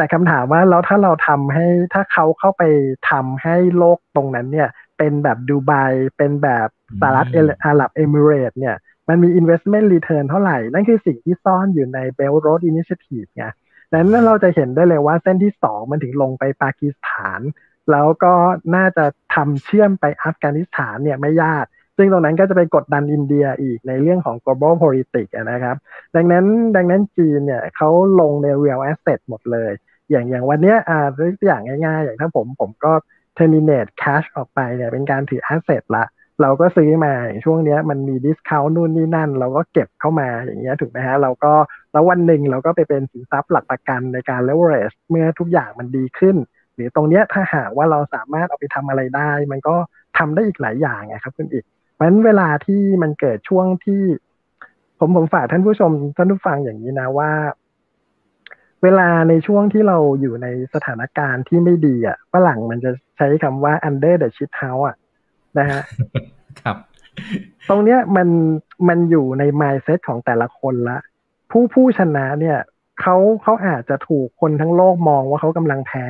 แต่คำถามว่าแล้วถ้าเราทำให้ถ้าเขาเข้าไปทำให้โลกตรงนั้นเนี่ย เป็นแบบดูไบเป็นแบบสหรัฐอาหรับเอมิเรตเนี่ย มันมี investment return เท่าไหร่ นั่นคือสิ่งที่ซ่อนอยู่ใน Belt Road Initiative ไงดังนั้นเราจะเห็นได้เลยว่าเส้นที่สองมันถึงลงไปปากีสถาน แล้วก็น่าจะทำเชื่อมไปอัฟกานิสถานเนี่ยไม่ยาก ซึ่งตรงนั้นก็จะไปกดดันอินเดียอีกในเรื่องของ global politics นะครับ ดังนั้นดังนั้นจีนเนี่ยเขาลงใน real asset หมดเลย อย่างอย่างวันนี้อ่าตัวอย่างง่ายๆ อย่างถ้าผมผมก็ terminate cash ออกไปเนี่ยเป็นการถือ asset ละ เราก็ซื้อมาช่วงเนี้ยมันมี discount นู่นนี่นั่น เราก็เก็บเข้ามาอย่างเงี้ยถูกไหมฮะ เราก็แล้ววันหนึ่งเราก็ไปเป็นสินทรัพย์หลักประกันในการ leverage เมื่อทุกอย่างมันดีขึ้น หรือตรงเนี้ยถ้าหากว่าเราสามารถเอาไปทำอะไรได้ มันก็ทำได้อีกหลายอย่างไงครับคุณอีกเพราะฉะนั้นเวลาที่มันเกิดช่วงที่ผมผมฝากท่านผู้ชมท่านผู้ฟังอย่างนี้นะว่า เวลาในช่วงที่เราอยู่ในสถานการณ์ที่ไม่ดีอะฝรั่งมันจะใช้คำว่า under the shit house อะนะฮะครับ ตรงเนี้ยมันมันอยู่ใน mindset ของแต่ละคนละ ผู้ผู้ชนะเนี่ยเขาเขาอาจจะถูกคนทั้งโลกมองว่าเขากำลังแพ้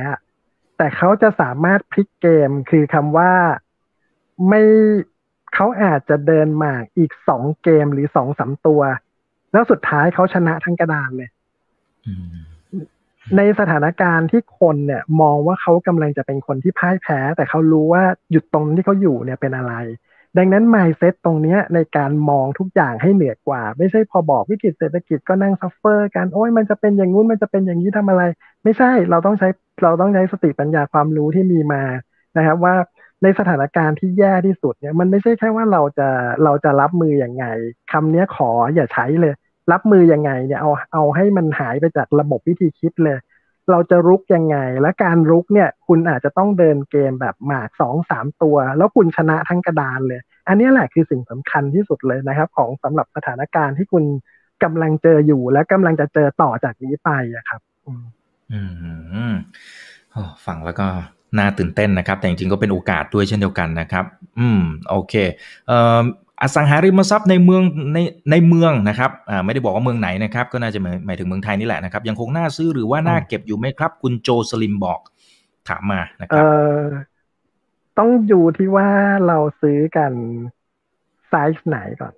แต่เขาจะสามารถพลิกเกมคือคำว่าไม่เขาอาจจะเดินหมากอีกสองเกมหรือสองสามตัว แล้วสุดท้ายเขาชนะทั้งกระดานเลย ในสถานการณ์ที่คนเนี่ยมองว่าเขากำลังจะเป็นคนที่พ่ายแพ้ แต่เขารู้ว่าหยุดตรงที่เขาอยู่เนี่ยเป็นอะไร ดังนั้น mindset ตรงนี้ในการมองทุกอย่างให้เหนือกว่า ไม่ใช่พอบอกวิกฤตเศรษฐกิจก็นั่ง suffer กันโอ้ยมันจะเป็นอย่างงู้นมันจะเป็นอย่างนี้ทำอะไร ไม่ใช่เราต้องใช้เราต้องใช้สติปัญญาความรู้ที่มีมานะครับว่าในสถานการณ์ที่แย่ที่สุดเนี่ยมันไม่ใช่แค่ว่าเราจะเราจะรับมืออย่างไงคำนี้ขออย่าใช้เลย รับมือยังไงเนี่ยเอาเอาให้มันหายไปจากระบบวิธีคิดเลย เราจะรุกยังไง และการรุกเนี่ย คุณอาจจะต้องเดินเกมแบบหมากสองสามตัว แล้วคุณชนะทั้งกระดานเลย อันนี้แหละคือสิ่งสำคัญที่สุดเลยนะครับ ของสำหรับสถานการณ์ที่คุณกำลังเจออยู่และกำลังจะเจอต่อจากนี้ไปอะครับ อืมฟังแล้วก็น่าตื่นเต้นนะครับ แต่จริงๆก็เป็นโอกาสด้วยเช่นเดียวกันนะครับ อืม โอเค เอ่อ อสังหาริมทรัพย์ในเมืองในในเมืองนะครับอ่าไม่ได้บอกว่าเมืองไหนนะครับ ก็น่าจะหมายถึงเมืองไทยนี่แหละนะครับ ยังคงน่าซื้อหรือว่าน่าเก็บอยู่ไหมครับ คุณโจสลิมบอกถามมานะครับเอ่อต้องอยู่ที่ว่าเราซื้อกันไซส์ไหนก่อน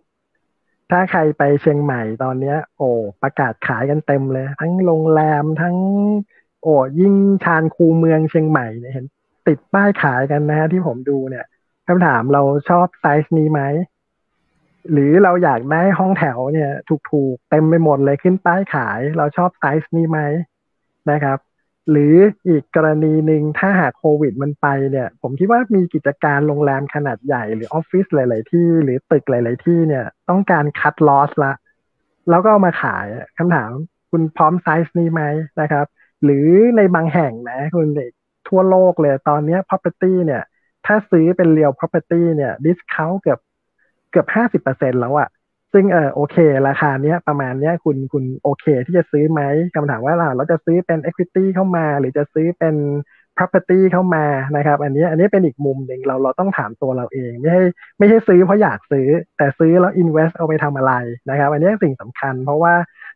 ถ้าใครไปเชียงใหม่ตอนเนี้ย โอ้ประกาศขายกันเต็มเลย ทั้งโรงแรมทั้ง โอ้ยิ่งย่านคูเมืองเชียงใหม่เนี่ยเห็น ติดป้ายขายกันนะที่ผมดูเนี่ยคำถามเราชอบไซส์นี้ไหม หรือเราอยากได้ห้องแถวเนี่ย ถูกๆเต็มไปหมดเลยขึ้นป้ายขาย เราชอบไซส์นี้ไหมนะครับ หรืออีกกรณีหนึ่งถ้าหากโควิดมันไปเนี่ย ผมคิดว่ามีกิจการโรงแรมขนาดใหญ่ หรือออฟฟิศหลาย ๆ ที่ หรือตึกหลาย ๆ ที่เนี่ย ต้องการ cut loss ละ แล้วก็เอามาขายคำถามคุณพร้อมไซส์นี้ไหมนะครับ หรือในบางแห่งนะคุณเด็กทั่วโลกเลยตอนนี้ property เนี่ย ถ้าซื้อเป็นเรียว property เนี่ย discount เกือบ เกือบห้าสิบเปอร์เซ็นแล้วอะซึ่งเออโอเค ราคาเนี้ยประมาณเนี้ยคุณคุณโอเคที่จะซื้อไหมคำถามว่าเราเราจะซื้อเป็น equity เข้ามา หรือจะซื้อเป็น property เข้ามานะครับ อันนี้อันนี้เป็นอีกมุมหนึ่งเราเราต้องถามตัวเราเอง ไม่ใช่ไม่ใช่ซื้อเพราะอยากซื้อ แต่ซื้อแล้ว invest เอาไปทำอะไรนะครับ อันนี้สิ่งสำคัญ เพราะว่า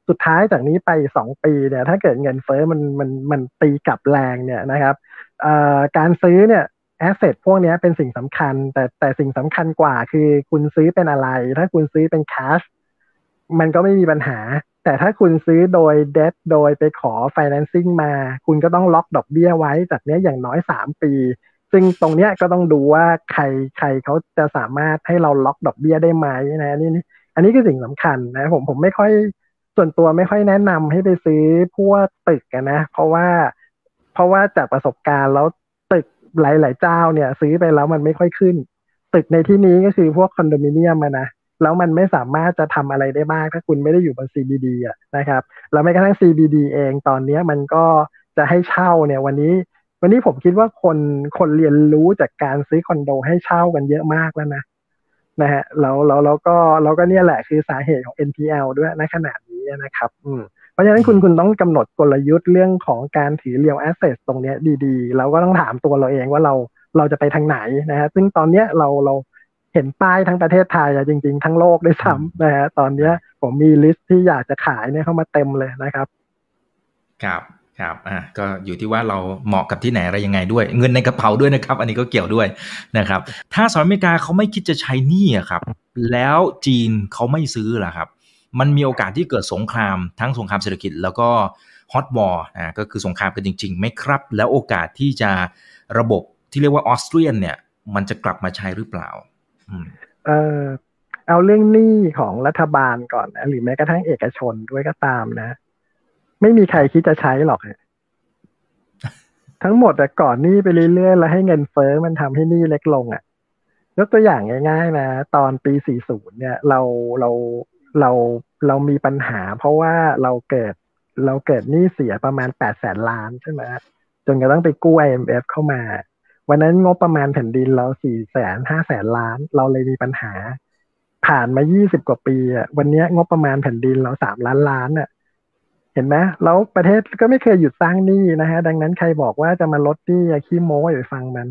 สุดท้ายจากนี้ไปสองปีเนี่ยถ้าเกิดเงินเฟ้อมันมันมันตีกลับแรงเนี่ยนะครับการซื้อเนี่ย แอสเซทพวกนี้เป็นสิ่งสำคัญ แต่แต่สิ่งสำคัญกว่าคือคุณซื้อเป็นอะไร ถ้าคุณซื้อเป็นแคชมันก็ไม่มีปัญหา แต่ถ้าคุณซื้อโดยเดบโดยไปขอ financing มา คุณก็ต้องล็อกดอกเบี้ยไว้จากเนี้ยอย่างน้อยสามปี ซึ่งตรงเนี้ยก็ต้องดูว่าใครใครเขาจะสามารถให้เราล็อกดอกเบี้ยได้ไหมนะนี่อันนี้คือสิ่งสำคัญนะผมผมไม่ค่อยส่วนตัวไม่ค่อยแนะนำให้ไปซื้อพวกตึกนะ เพราะว่า เพราะว่าจากประสบการณ์แล้ว หลาย ๆ เจ้าเนี่ย ซื้อไปแล้วมันไม่ค่อยขึ้น ตึกในที่นี้ก็คือพวกคอนโดมิเนียมนะแล้วมันไม่สามารถจะทำอะไรได้บ้างถ้าคุณไม่ได้อยู่บน CBD อะนะครับแล้วแม้กระทั่ง CBD เองตอนนี้มันก็จะให้เช่าเนี่ยวันนี้ วันนี้ผมคิดว่าคนคนเรียนรู้จากการซื้อคอนโดให้เช่ากันเยอะมากแล้วนะนะฮะแล้วแล้วแล้วก็แล้วก็เนี่ยแหละคือสาเหตุของ NPL ด้วยในขนาดนี้นะครับ อืม ราะฉะนั้นคุณคุณต้องกำหนดกลยุทธ์เรื่องของการถือเรียวแอสเซทตรงนี้ดีๆเราก็ต้องถามตัวเราเองว่าเราเราจะไปทางไหนนะฮะซึ่งตอนเนี้ยเราเราเห็นป้ายทั้งประเทศไทยจริง ๆ ทั้งโลกด้วยซ้ำนะฮะตอนเนี้ยผมมี list ที่อยากจะขายเนี่ยเข้ามาเต็มเลยนะครับ ครับครับอ่าก็อยู่ที่ว่าเราเหมาะกับที่ไหนอะไรยังไงด้วย เงินในกระเป๋าด้วยนะครับ อันนี้ก็เกี่ยวด้วยนะครับ ถ้าสหรัฐอเมริกาเขาไม่คิดจะใช้หนี้ครับ แล้วจีนเขาไม่ซื้อล่ะครับ มันมีโอกาสที่เกิดสงครามทั้งสงครามเศรษฐกิจแล้วก็ hot war อ่าก็คือสงครามกันจริงๆไหมครับ แล้วโอกาสที่จะระบบที่เรียกว่า Austrian เนี่ย มันจะกลับมาใช้หรือเปล่าเออเอาเรื่องหนี้ของรัฐบาลก่อนนะหรือแม้กระทั่งเอกชนด้วยก็ตามนะ ไม่มีใครคิดจะใช้หรอกทั้งหมดแต่ก่อนหนี้ไปเรื่อยๆแล้วให้เงินเฟ้อมันทำให้หนี้เล็กลงอะ่ะยกตัวอย่างง่าย ๆ นะ ตอนปี 40 เนี่ย เราเรา เราเรามีปัญหา เพราะว่าเราเกิดเราเกิดหนี้เสียประมาณ8แสนล้านใช่ไหมจนกระทั่งไปกู้ IMF เข้ามา วันนั้นงบประมาณแผ่นดินเราสี่แสนห้าแสนล้าน เราเลยมีปัญหา ผ่านมายี่สิบกว่าปีอะวันนี้งบประมาณแผ่นดินเราสามล้านล้านอะเห็นไหมแล้วประเทศก็ไม่เคยหยุดสร้างหนี้นะฮะ ดังนั้นใครบอกว่าจะมาลดหนี้ขี้โม้อย่าไปฟังมัน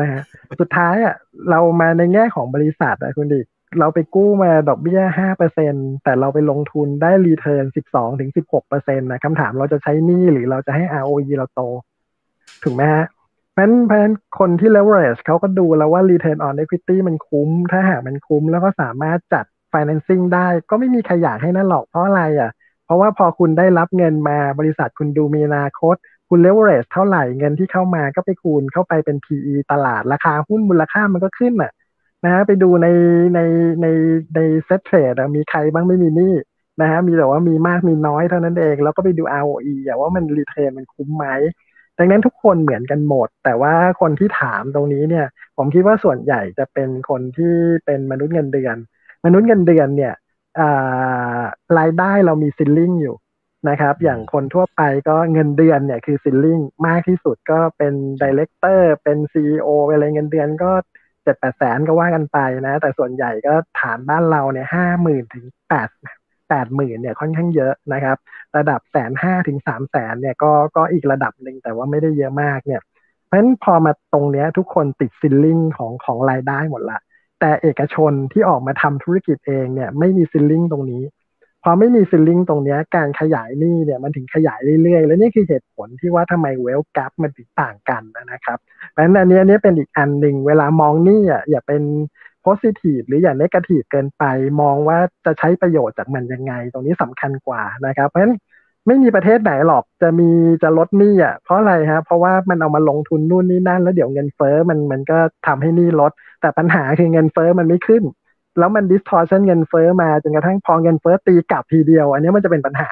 นะฮะสุดท้ายอะเรามาในแง่ของบริษัทอะคุณดิ เราไปกู้มาดอกเบี้ยห้าเปอร์เซ็นแต่เราไปลงทุนได้รีเทิร์นสิบสองถึงสิบหกเปอร์เซ็นต์นะคำถามเราจะใช้หนี้หรือเราจะให้ ROE เราโต ถูกไหมฮะเพราะฉะนั้นคนที่ leverage เขาก็ดูแล้วว่า return on equity มันคุ้ม ถ้าหากมันคุ้มแล้วก็สามารถจัด financing ได้ ก็ไม่มีใครอยากให้นั่นหรอกเพราะอะไรอะ เพราะว่าพอคุณได้รับเงินมาบริษัทคุณดูมีอนาคต คุณ leverage เท่าไหร่เงินที่เข้ามาก็ไปคูณเข้าไปเป็น PE ตลาดราคาหุ้นมูลค่ามันก็ขึ้นอะ นะฮะไปดูในในในในเซ็ตเทรดมีใครบ้างไม่มีนี่นะฮะมีแต่ว่ามีมากมีน้อยเท่านั้นเอง แล้วก็ไปดู ROE อะว่ามัน return มันคุ้มไหมดังนั้นทุกคนเหมือนกันหมด แต่ว่าคนที่ถามตรงนี้เนี่ย ผมคิดว่าส่วนใหญ่จะเป็นคนที่เป็นมนุษย์เงินเดือน มนุษย์เงินเดือนเนี่ยรายได้เรามี ceiling อยู่นะครับ อย่างคนทั่วไปก็เงินเดือนเนี่ยคือ ceiling มากที่สุดก็เป็น director เป็นซีออะไรเงินเดือนก็ เจ็ดแปดแสนก็ว่ากันไปนะ แต่ส่วนใหญ่ก็ฐานบ้านเราเนี่ยห้าหมื่นถึงแปดแปดหมื่นเนี่ยค่อนข้างเยอะนะครับ ระดับแสนห้าถึงสามแสนเนี่ยก็ก็อีกระดับหนึ่งแต่ว่าไม่ได้เยอะมากเนี่ย เพราะฉะนั้นพอมาตรงเนี้ยทุกคนติดซิลลิงของของรายได้หมดละแต่เอกชนที่ออกมาทำธุรกิจเองเนี่ยไม่มีซิลลิงตรงนี้ พอไม่มีซิลลิงตรงนี้การขยายนี่เนี่ยมันถึงขยายเรื่อยๆ แล้วนี่คือเหตุผลที่ว่าทำไมเวลกัปมันถึงต่างกันนะครับเพราะฉะนั้นอันนี้อันนี้เป็นอีกอันหนึ่งเวลามองนี่อะอย่าเป็น positive หรืออย่า negative เกินไป มองว่าจะใช้ประโยชน์จากมันยังไง ตรงนี้สำคัญกว่านะครับ เพราะฉะนั้นไม่มีประเทศไหนหรอกจะมีจะลดหนี้อะเพราะอะไรฮะเพราะว่ามันเอามาลงทุนนู่นนี่นั่น แล้วเดี๋ยวเงินเฟ้อมันมันก็ทำให้หนี้ลด แต่ปัญหาคือเงินเฟ้อมันไม่ขึ้น แล้วมัน distortion เงินเฟ้อมาจนกระทั่งพอเงินเฟ้อตีกลับทีเดียว อันนี้มันจะเป็นปัญหา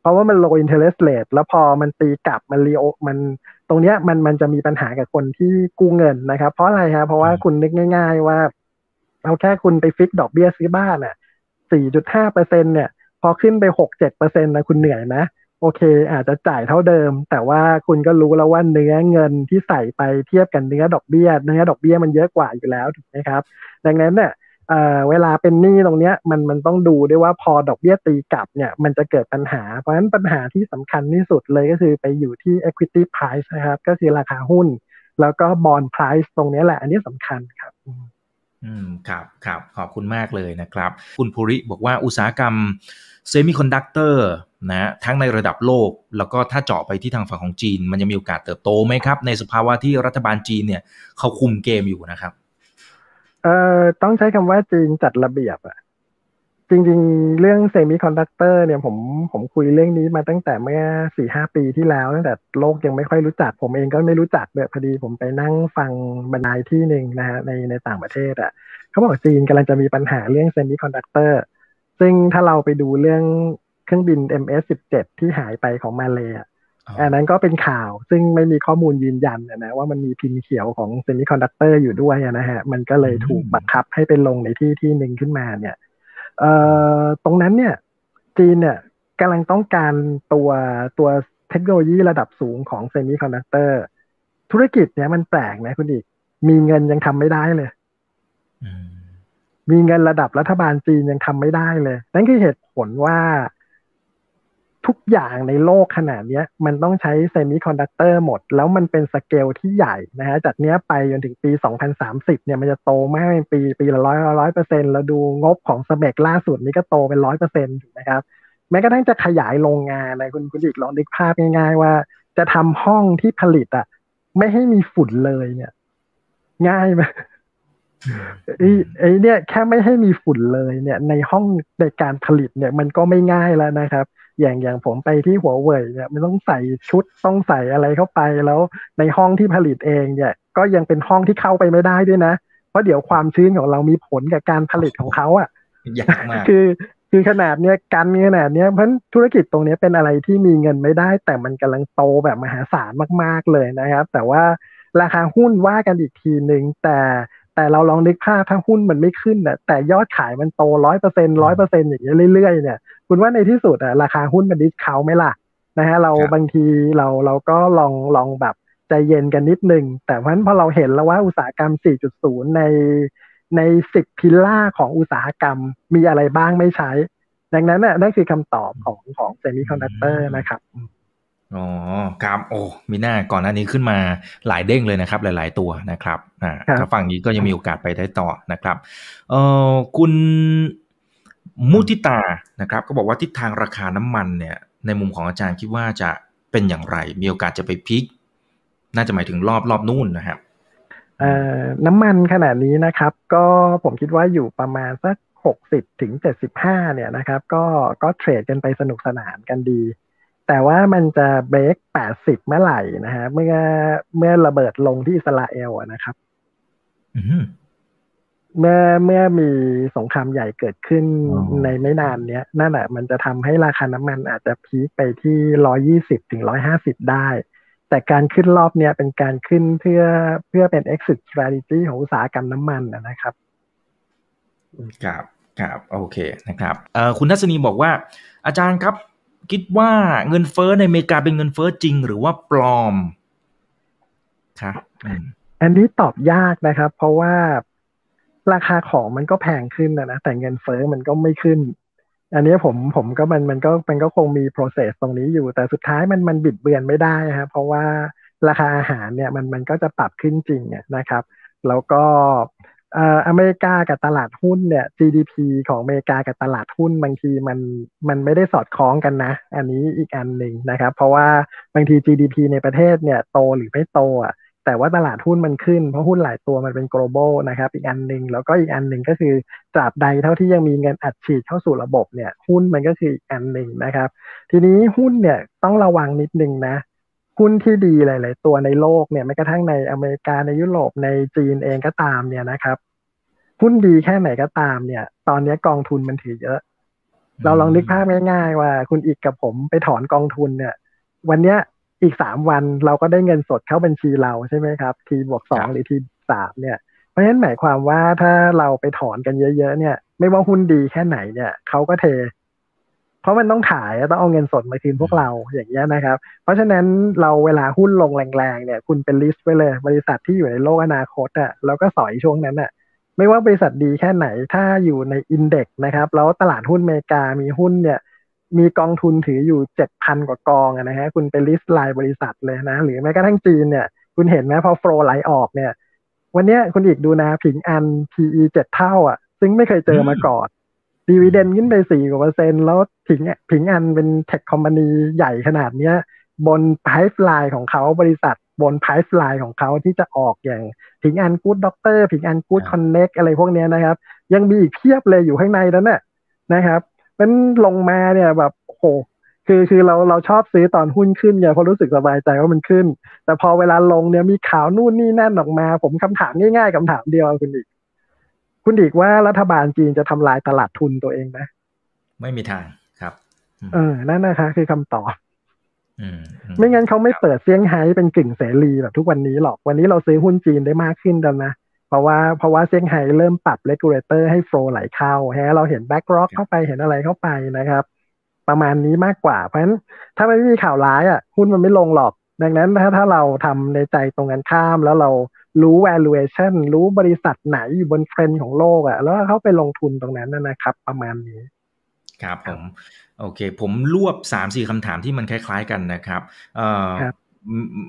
เพราะว่ามัน low interest rate แล้วพอมันตีกลับมันรีโอมันตรงเนี้ยมันมันจะมีปัญหากับคนที่กู้เงินนะครับ เพราะอะไรฮะเพราะว่าคุณนึกง่าย ๆ ว่าเอาแค่คุณไปฟิกดอกเบี้ยซื้อบ้านอะ4.5เปอร์เซ็นเนี่ย พอขึ้นไป 6-7เปอร์เซ็นต์นะคุณเหนื่อยไหมโอเค อาจจะจ่ายเท่าเดิม แต่ว่าคุณก็รู้แล้วว่าเนื้อเงินที่ใส่ไปเทียบกันเนื้อดอกเบี้ย เนื้อดอกเบี้ยมันเยอะกว่าอยู่แล้วถูกไหมครับ ดังนั้นเนี่ย เวลาเป็นหนี้ตรงเนี้ยมันมันต้องดูด้วยว่าพอดอกเบี้ยตีกลับเนี่ยมันจะเกิดปัญหา เพราะฉะนั้นปัญหาที่สำคัญที่สุดเลยก็คือไปอยู่ที่ equity price นะครับ ก็คือราคาหุ้น แล้วก็ bond price ตรงนี้แหละ อันนี้สำคัญครับอืมครับครับขอบคุณมากเลยนะครับ คุณภูริบอกว่าอุตสาหกรรม semiconductor นะทั้งในระดับโลก แล้วก็ถ้าเจาะไปที่ทางฝั่งของจีน มันจะมีโอกาสเติบโตไหมครับ ในสภาวะที่รัฐบาลจีนเนี่ยเขาคุมเกมอยู่นะครับ อ่อต้องใช้คำว่าจีนจัดระเบียบอะจริง ๆ เรื่อง semiconductor เนี่ยผมผมคุยเรื่องนี้มาตั้งแต่เมื่อสี่ห้าปีที่แล้วตั้งแต่โลกยังไม่ค่อยรู้จัก ผมเองก็ไม่รู้จักเลยพอดีผมไปนั่งฟังบรรยายที่หนึ่งนะฮะในในต่างประเทศอะ่ะเขาบอกจีนกำลังจะมีปัญหาเรื่อง semiconductor ซึ่งถ้าเราไปดูเรื่องเครื่องบิน MH17 ที่หายไปของมาเลย์ อั นนั้นก็เป็นข่าวซึ่งไม่มีข้อมูลยืนยันนะว่ามันมีพิมพ์เขียวของ semiconductor อยู่ด้วยนะฮะ มันก็เลยถูกบังคับให้เป็นลงในที่ที่หนึ่งขึ้นมาเนี่ยเอ่อตรงนั้นเนี่ย จีนเนี่ยกำลังต้องการตัวตัวเทคโนโลยีระดับสูงของ semiconductor ธุรกิจเนี่ยมันแปลกนะคุณอิก มีเงินยังทำไม่ได้เลยมีเงินระดับรัฐบาลจีนยังทำไม่ได้เลย นั่นคือเหตุผลว่า ทุกอย่างในโลกขนาดนี้มันต้องใช้ semiconductor หมด แล้วมันเป็นสเกลที่ใหญ่นะฮะจากเนี้ยไปจนถึงปี 2030 เนี่ยมันจะโตมากเป็นปีปีละร้อยร้อยเปอร์เซ็นต์แล้วดูงบของสเมกล่าสุดนี้ก็โตเป็นร้อยเปอร์เซ็นต์ถูกไหมครับแม้กระทั่งจะขยายโรงงานนะคุณคุณอีกลองนึกภาพง่ายๆว่า จะทำห้องที่ผลิตอะไม่ให้มีฝุ่นเลยเนี่ย ง่ายไหมไอ้ไอ้เนี่ยแค่ไม่ให้มีฝุ่นเลยเนี่ย ในห้องในการผลิตเนี่ย มันก็ไม่ง่ายแล้วนะครับ อย่างอย่างผมไปที่หัวเว่ยเนี่ยมันต้องใส่ชุดต้องใส่อะไรเข้าไปแล้วในห้องที่ผลิตเองเนี่ย ก็ยังเป็นห้องที่เข้าไปไม่ได้ด้วยนะ เพราะเดี๋ยวความชื้นของเรามีผลกับการผลิตของเขาอะยากมากคือคือขนาดเนี้ยกันขนาดเนี้ยเพราะธุรกิจตรงนี้เป็นอะไรที่มีเงินไม่ได้ แต่มันกำลังโตแบบมหาศาลมากๆเลยนะครับ แต่ว่าราคาหุ้นว่ากันอีกทีหนึ่งแต่ แต่เราลองนึกภาพถ้าหุ้นมันไม่ขึ้นน่ะแต่ยอดขายมันโตร้อยเปอร์เซ็นร้อยเปอร์เซ็นอย่างเงี้ยเรื่อยๆเนี่ยคุณว่าในที่สุดอะราคาหุ้นมันดิสคาวไหมล่ะนะฮะเราบางทีเราเราก็ลองลองแบบใจเย็นกันนิดนึง แต่เพราะฉะนั้นพอเราเห็นแล้วว่าอุตสาหกรรม 4.0 ในในสิบ pillar ของอุตสาหกรรมมีอะไรบ้างไม่ใช้ ดังนั้นน่ะนั่นคือคำตอบของของ semiconductor นะครับ อ๋อครับโอ้มีหน้าก่อนหน้านี้ขึ้นมาหลายเด้งเลยนะครับ หลาย ๆ ตัวนะครับอ่าถ้าฝั่งนี้ก็ยังมีโอกาสไปได้ต่อนะครับเอ่อคุณมุทิตานะครับ ก็บอกว่าทิศทางราคาน้ำมันเนี่ย ในมุมของอาจารย์คิดว่าจะเป็นอย่างไร มีโอกาสจะไปพิกน่าจะหมายถึงรอบรอบนู่นนะครับน้ำมันขนาดนี้นะครับ ก็ผมคิดว่าอยู่ประมาณสักหกสิบถึงเจ็ดสิบห้าเนี่ยนะครับ ก็ก็เทรดกันไปสนุกสนานกันดี แต่ว่ามันจะเบรกแปดสิบเมื่อไหร่นะฮะ เมื่อเมื่อระเบิดลงที่อิสราเอลนะครับเมื่อเมื่อมีสงครามใหญ่เกิดขึ้นในไม่นานเนี้ยนั่นแหละมันจะทำให้ราคาน้ำมันอาจจะพีคไปที่ร้อยี่สิบถึงร้อยห้าสิบได้ แต่การขึ้นรอบเนี้ยเป็นการขึ้นเพื่อเพื่อเป็น exit strategy ของอุตสาหกรรมน้ำมันนะครับครับครับโอเคนะครับเอ่อคุณทัศนีบอกว่า อาจารย์ครับ คิดว่าเงินเฟ้อในอเมริกาเป็นเงินเฟ้อจริงหรือว่าปลอมครับอันนี้ตอบยากนะครับ เพราะว่าราคาของมันก็แพงขึ้นนะนะแต่เงินเฟ้อมันก็ไม่ขึ้น อันนี้ผมผมก็มันมันก็มันก็คงมี process ตรงนี้อยู่ แต่สุดท้ายมันมันบิดเบือนไม่ได้ครับเพราะว่าราคาอาหารเนี่ยมันมันก็จะปรับขึ้นจริงนะครับ แล้วก็ อเมริกากับตลาดหุ้นเนี่ย GDP ของอเมริกากับตลาดหุ้นบางทีมันมันไม่ได้สอดคล้องกันนะ อันนี้อีกอันหนึ่งนะครับ เพราะว่าบางที GDP ในประเทศเนี่ยโตหรือไม่โตอะแต่ว่าตลาดหุ้นมันขึ้นเพราะหุ้นหลายตัวมันเป็น global นะครับอีกอันหนึ่งแล้วก็อีกอันหนึ่งก็คือตราบใดเท่าที่ยังมีเงินอัดฉีดเข้าสู่ระบบเนี่ยหุ้นมันก็คืออีกอันหนึ่งนะครับ ทีนี้หุ้นเนี่ยต้องระวังนิดนึงนะ หุ้นที่ดีหลาย ๆ ตัวในโลกเนี่ยแม้กระทั่งในอเมริกาในยุโรปในจีนเองก็ตามเนี่ยนะครับหุ้นดีแค่ไหนก็ตามเนี่ย ตอนนี้กองทุนมันถือเยอะ เราลองนึกภาพง่าย ๆ ว่า คุณอีกกับผมไปถอนกองทุนเนี่ย วันเนี้ยอีกสามวันเราก็ได้เงินสดเข้าบัญชีเราใช่ไหมครับ ทีบวกสองหรือทีสามเนี่ย เพราะฉะนั้นหมายความว่าถ้าเราไปถอนกันเยอะ ๆ เนี่ย ไม่ว่าหุ้นดีแค่ไหนเนี่ยเขาก็เทเพ ราะมันต้องขายต้องเอาเงินสดมาคืนพวกเราอย่างเงี้ยนะครับ เพราะฉะนั้นเราเวลาหุ้นลงแรงๆเนี่ย คุณเป็นลิสต์ไว้เลย บริษัทที่อยู่ในโลกอนาคตอะ่ะแล้วก็สอยช่วงนั้นอะ่ะ ไม่ว่าบริษัทดีแค่ไหนถ้าอยู่ใน index นะครับ แล้วตลาดหุ้นอเมริกามีหุ้นเนี่ยมีกองทุนถืออยู่เจ็ดพันกว่ากองนะฮะคุณไปลิสต์ไลน์บริษัทเลยนะ หรือแม้กระทั่งจีนเนี่ย คุณเห็นไหมพอ flow ไหลออกเนี่ย วันนี้คุณอิกดูนะผิงอัน PE เจ็ดเท่า อะ ซึ่งไม่เคยเจอมาก่อน dividend ขึ้นไปสี่กว่าเปอร์เซ็นต์แล้ว ผิงผิงอันเป็น tech company ใหญ่ขนาดเนี้ย บน pipeline ของเขาบริษัทบน pipeline ของเขาที่จะออกอย่างผิงอัน Good Doctor ผิงอัน Good Connect อะไรพวกนี้นะครับ ยังมีอีกเพียบเลยอยู่ข้างในนั้นน่ะนะครับมันลงมาเนี่ยแบบโหคือคือเราเราชอบซื้อตอนหุ้นขึ้นไงเพราะรู้สึกสบายใจว่ามันขึ้น แต่พอเวลาลงเนี่ยมีข่าวนู่นนี่นั่นออกมา ผมคำถามง่ายๆคำถามเดียวคุณอิกคุณอิกว่ารัฐบาลจีนจะทำลายตลาดทุนตัวเองไหมไม่มีทางครับ เออนั่นนะคะ คือคำตอบไม่งั้นเขาไม่เปิดเซี่ยงไฮ้เป็นกึ่งเสรีแบบทุกวันนี้หรอกวันนี้เราซื้อหุ้นจีนได้มากขึ้นแล้วนะเพราะว่าเพราะว่าเซี่ยงไฮ้เริ่มปรับ regulator ให้ flow ไหลเข้าฮะเราเห็น BlackRock เข้าไปเห็นอะไรเข้าไปนะครับ ประมาณนี้มากกว่า เพราะฉะนั้นถ้าไม่มีข่าวร้ายอะหุ้นมันไม่ลงหรอก ดังนั้นถ้าถ้าเราทำในใจตรงกันข้ามแล้วเรารู้ valuation รู้บริษัทไหนอยู่บนเทรนด์ของโลกอะแล้วเข้าไปลงทุนตรงนั้นนะครับ ประมาณนี้ ครับผมโอเค ผมรวบสามสี่คำถามที่มันคล้าย ๆกันนะครับ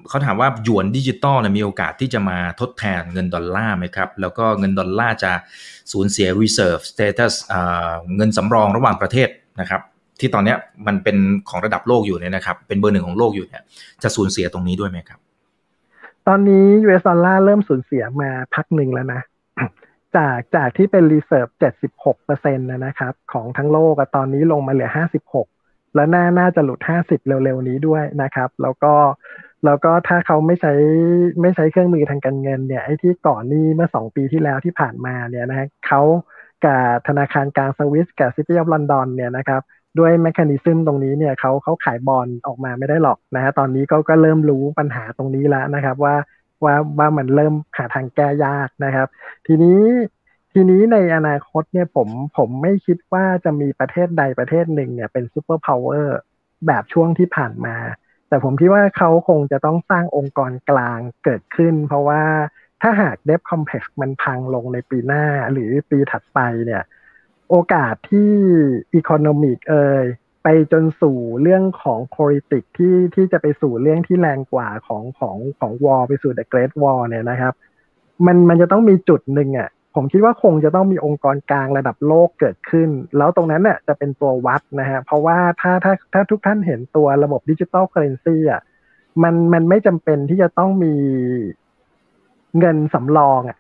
เขาถามว่าหยวนดิจิตอลมีโอกาสที่จะมาทดแทนเงินดอลลาร์ไหมครับ แล้วก็เงินดอลลาร์จะสูญเสีย reserve status เงินสำรองระหว่างประเทศนะครับ ที่ตอนนี้มันเป็นของระดับโลกอยู่เนี่ยนะครับ เป็นเบอร์หนึ่งของโลกอยู่เนี่ยจะสูญเสียตรงนี้ด้วยไหมครับ ตอนนี้ US ดอลลาร์เริ่มสูญเสียมาพักหนึ่งแล้วนะ จากจากที่เป็น reserve 76เปอร์เซ็นต์นะครับ ของทั้งโลกตอนนี้ลงมาเหลือ 56 แล้วน่าน่าจะหลุด 50 เร็วๆนี้ด้วยนะครับ แล้วก็แล้วก็ถ้าเขาไม่ใช้ไม่ใช้เครื่องมือทางการเงินเนี่ยไอ้ที่ก่อนนี้เมื่อ 2 ปีที่แล้วที่ผ่านมาเนี่ยนะฮะเขากับธนาคารกลางสวิสกับ City of London เนี่ยนะครับด้วย mechanism ตรงนี้เนี่ยเขาเขาขายบอลออกมาไม่ได้หรอกนะฮะตอนนี้ก็ก็เริ่มรู้ปัญหาตรงนี้แล้วนะครับว่า ว่าว่ามันเริ่มหาทางแก้ยากนะครับ ทีนี้ทีนี้ในอนาคตเนี่ยผมผมไม่คิดว่าจะมีประเทศใดประเทศหนึ่งเนี่ยเป็น superpower แบบช่วงที่ผ่านมา แต่ผมคิดว่าเขาคงจะต้องสร้างองค์กรกลางเกิดขึ้น เพราะว่าถ้าหาก debt complex มันพังลงในปีหน้าหรือปีถัดไปเนี่ย โอกาสที่ economic เอย จนสู่เรื่องของ politics ที่ที่จะไปสู่เรื่องที่แรงกว่าของของของ war ไปสู่ the great war เนี่ยนะครับ มันมันจะต้องมีจุดหนึ่งอะผมคิดว่าคงจะต้องมีองค์กรกลางระดับโลกเกิดขึ้น แล้วตรงนั้นเนี่ยจะเป็นตัววัดนะฮะเพราะว่าถ้าถ้าถ้าทุกท่านเห็นตัวระบบ digital currency อะมันมันไม่จำเป็นที่จะต้องมีเงินสำรองอะ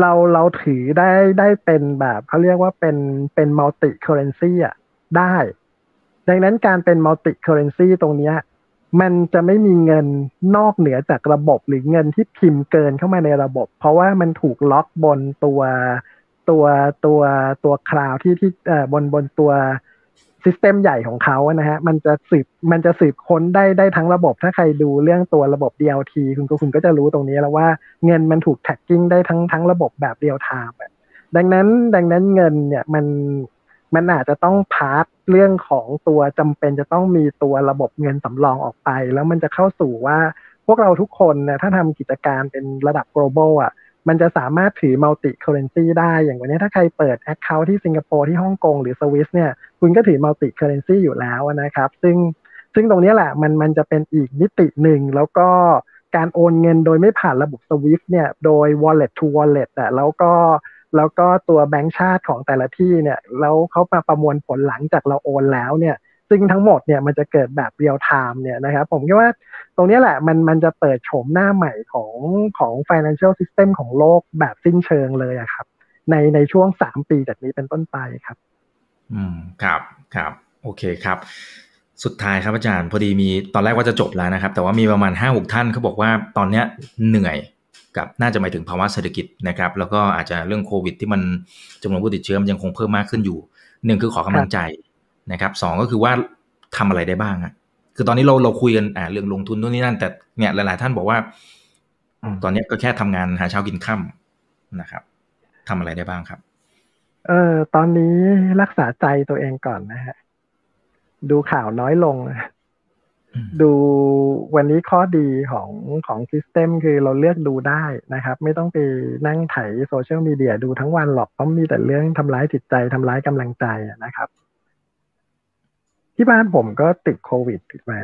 เราเราถือได้ได้เป็นแบบเขาเรียกว่าเป็นเป็น multi-currency อะได้ ดังนั้นการเป็น multi-currency ตรงนี้มันจะไม่มีเงินนอกเหนือจากระบบหรือเงินที่พิมพ์เกินเข้ามาในระบบ เพราะว่ามันถูกล็อกบนตัวตัวตัวตัว cloud ที่ที่เอ่อบนบนตัว system ใหญ่ของเขานะฮะมันจะสืบมันจะสืบค้นได้ได้ทั้งระบบ ถ้าใครดูเรื่องตัวระบบ DLT คุณก็คุณก็จะรู้ตรงนี้แล้วว่าเงินมันถูก tracking ได้ทั้งทั้งระบบแบบ real time ดังนั้นดังนั้นเงินเนี่ยมัน มันอาจจะต้องพาร์ทเรื่องของตัวจำเป็นจะต้องมีตัวระบบเงินสำรองออกไป แล้วมันจะเข้าสู่ว่าพวกเราทุกคนเนี่ยถ้าทำกิจการเป็นระดับ global อะมันจะสามารถถือ multi currency ได้อย่างวันนี้ถ้าใครเปิด account ที่สิงคโปร์ที่ฮ่องกงหรือสวิสเนี่ยคุณก็ถือ multi currency อยู่แล้วนะครับ ซึ่งซึ่งตรงนี้แหละมันมันจะเป็นอีกมิติหนึ่งแล้วก็การโอนเงินโดยไม่ผ่านระบบ SWIFT เนี่ยโดย wallet to wallet อะแล้วก็ แล้วก็ตัวแบงก์ชาติของแต่ละที่เนี่ยแล้วเขามาประมวลผลหลังจากเราโอนแล้วเนี่ยซึ่งทั้งหมดเนี่ยมันจะเกิดแบบเรียลไทม์เนี่ยนะครับผมคิดว่าตรงนี้แหละมันมันจะเปิดโฉมหน้าใหม่ของของ financial system ของโลกแบบสิ้นเชิงเลยอะครับ ในในช่วงสามปีจากนี้เป็นต้นไปครับ อืมครับครับ โอเคครับ สุดท้ายครับอาจารย์พอดีมีตอนแรกว่าจะจบแล้วนะครับ แต่ว่ามีประมาณห้าหกท่านเขาบอกว่าตอนเนี้ยเหนื่อย กับน่าจะหมายถึงภาวะเศรษฐกิจนะครับ แล้วก็อาจจะเรื่องโควิด ที่มันจำนวนผู้ติดเชื้อมันยังคงเพิ่มมากขึ้นอยู่หนึ่งคือขอกำลังใจนะครับสองก็คือว่าทำอะไรได้บ้างอะคือตอนนี้เราเราคุยกันอ่าเรื่องลงทุนนู่นนี่นั่นแต่เนี่ยหลาย ๆ ท่านบอกว่า ตอนนี้ก็แค่ทำงานหาเช้ากินค่ำนะครับทำอะไรได้บ้างครับ เออตอนนี้รักษาใจตัวเองก่อนนะฮะดูข่าวน้อยลง ดูวันนี้ข้อดีของของซิสเต็มคือเราเลือกดูได้นะครับ ไม่ต้องไปนั่งไถโซเชียลมีเดียดูทั้งวันหรอกเพราะมีแต่เรื่องทำร้ายจิตใจทำร้ายกำลังใจนะครับ ที่บ้านผมก็ติดโควิดมา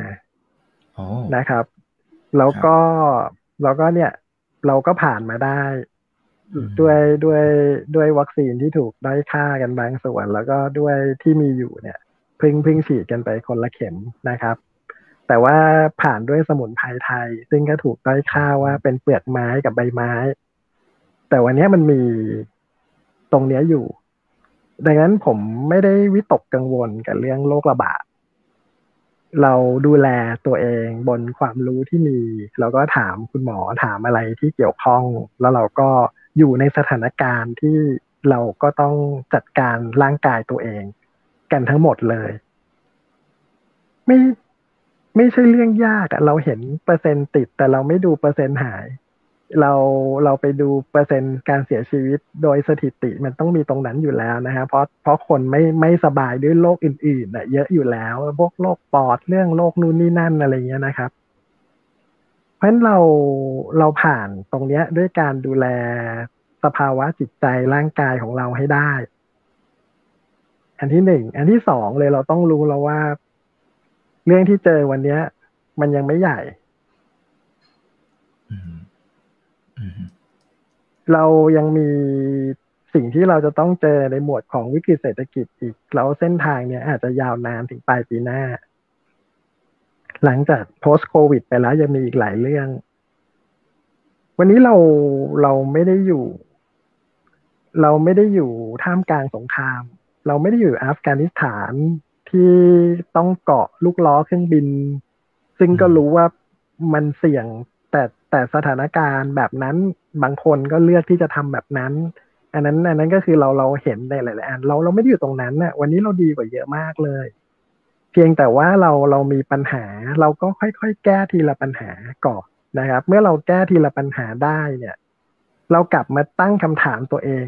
นะครับ แล้วก็แล้วก็เนี่ย เราก็ผ่านมาได้ด้วยด้วยด้วยวัคซีนที่ถูกได้ค่ากันบางส่วน แล้วก็ด้วยที่มีอยู่เนี่ย พึ่งพึ่งฉีดกันไปคนละเข็มนะครับ แต่ว่าผ่านด้วยสมุนไพรไทย ซึ่งก็ถูกด้อยค่าว่าเป็นเปลือกไม้กับใบไม้ แต่วันนี้มันมีตรงเนี้ยอยู่ ดังนั้นผมไม่ได้วิตกกังวลกับเรื่องโรคระบาด เราดูแลตัวเองบนความรู้ที่มีเราก็ถามคุณหมอถามอะไรที่เกี่ยวข้อง แล้วเราก็อยู่ในสถานการณ์ที่เราก็ต้องจัดการร่างกายตัวเอง กันทั้งหมดเลย ไม่ ไม่ใช่เรื่องยากอะเราเห็นเปอร์เซ็นต์ติด แต่เราไม่ดูเปอร์เซ็นต์หาย เราเราไปดูเปอร์เซ็นต์การเสียชีวิตโดยสถิติมันต้องมีตรงนั้นอยู่แล้วนะฮะเพราะเพราะคนไม่ไม่สบายด้วยโรคอื่นๆอะเยอะอยู่แล้วพวกโรคปอดเรื่องโรคนู่นนี่นั่นอะไรเงี้ยนะครับ เพราะฉะนั้นเราเราผ่านตรงเนี้ยด้วยการดูแลสภาวะจิตใจร่างกายของเราให้ได้ อันที่หนึ่งอันที่สองเลยเราต้องรู้แล้วว่า เรื่องที่เจอวันเนี้ย มันยังไม่ใหญ่เรายังมีสิ่งที่เราจะต้องเจอในหมวดของวิกฤตเศรษฐกิจอีก แล้วเส้นทางเนี้ยอาจจะยาวนานถึงปลายปีหน้า หลังจาก post covid ไปแล้วยังมีอีกหลายเรื่อง วันนี้เราเราไม่ได้อยู่ เราไม่ได้อยู่ท่ามกลางสงคราม เราไม่ได้อยู่อัฟกานิสถาน ที่ต้องเกาะลูกล้อเครื่องบิน ซึ่งก็รู้ว่ามันเสี่ยง แต่แต่สถานการณ์แบบนั้นบางคนก็เลือกที่จะทำแบบนั้น อันนั้น อันนั้นก็คือเราเราเห็นในหลายๆอันเราเราไม่ได้อยู่ตรงนั้นน่ะ วันนี้เราดีกว่าเยอะมากเลย เพียงแต่ว่าเราเรามีปัญหา เราก็ค่อยๆแก้ทีละปัญหาก่อนนะครับ เมื่อเราแก้ทีละปัญหาได้เนี่ย เรากลับมาตั้งคำถามตัวเอง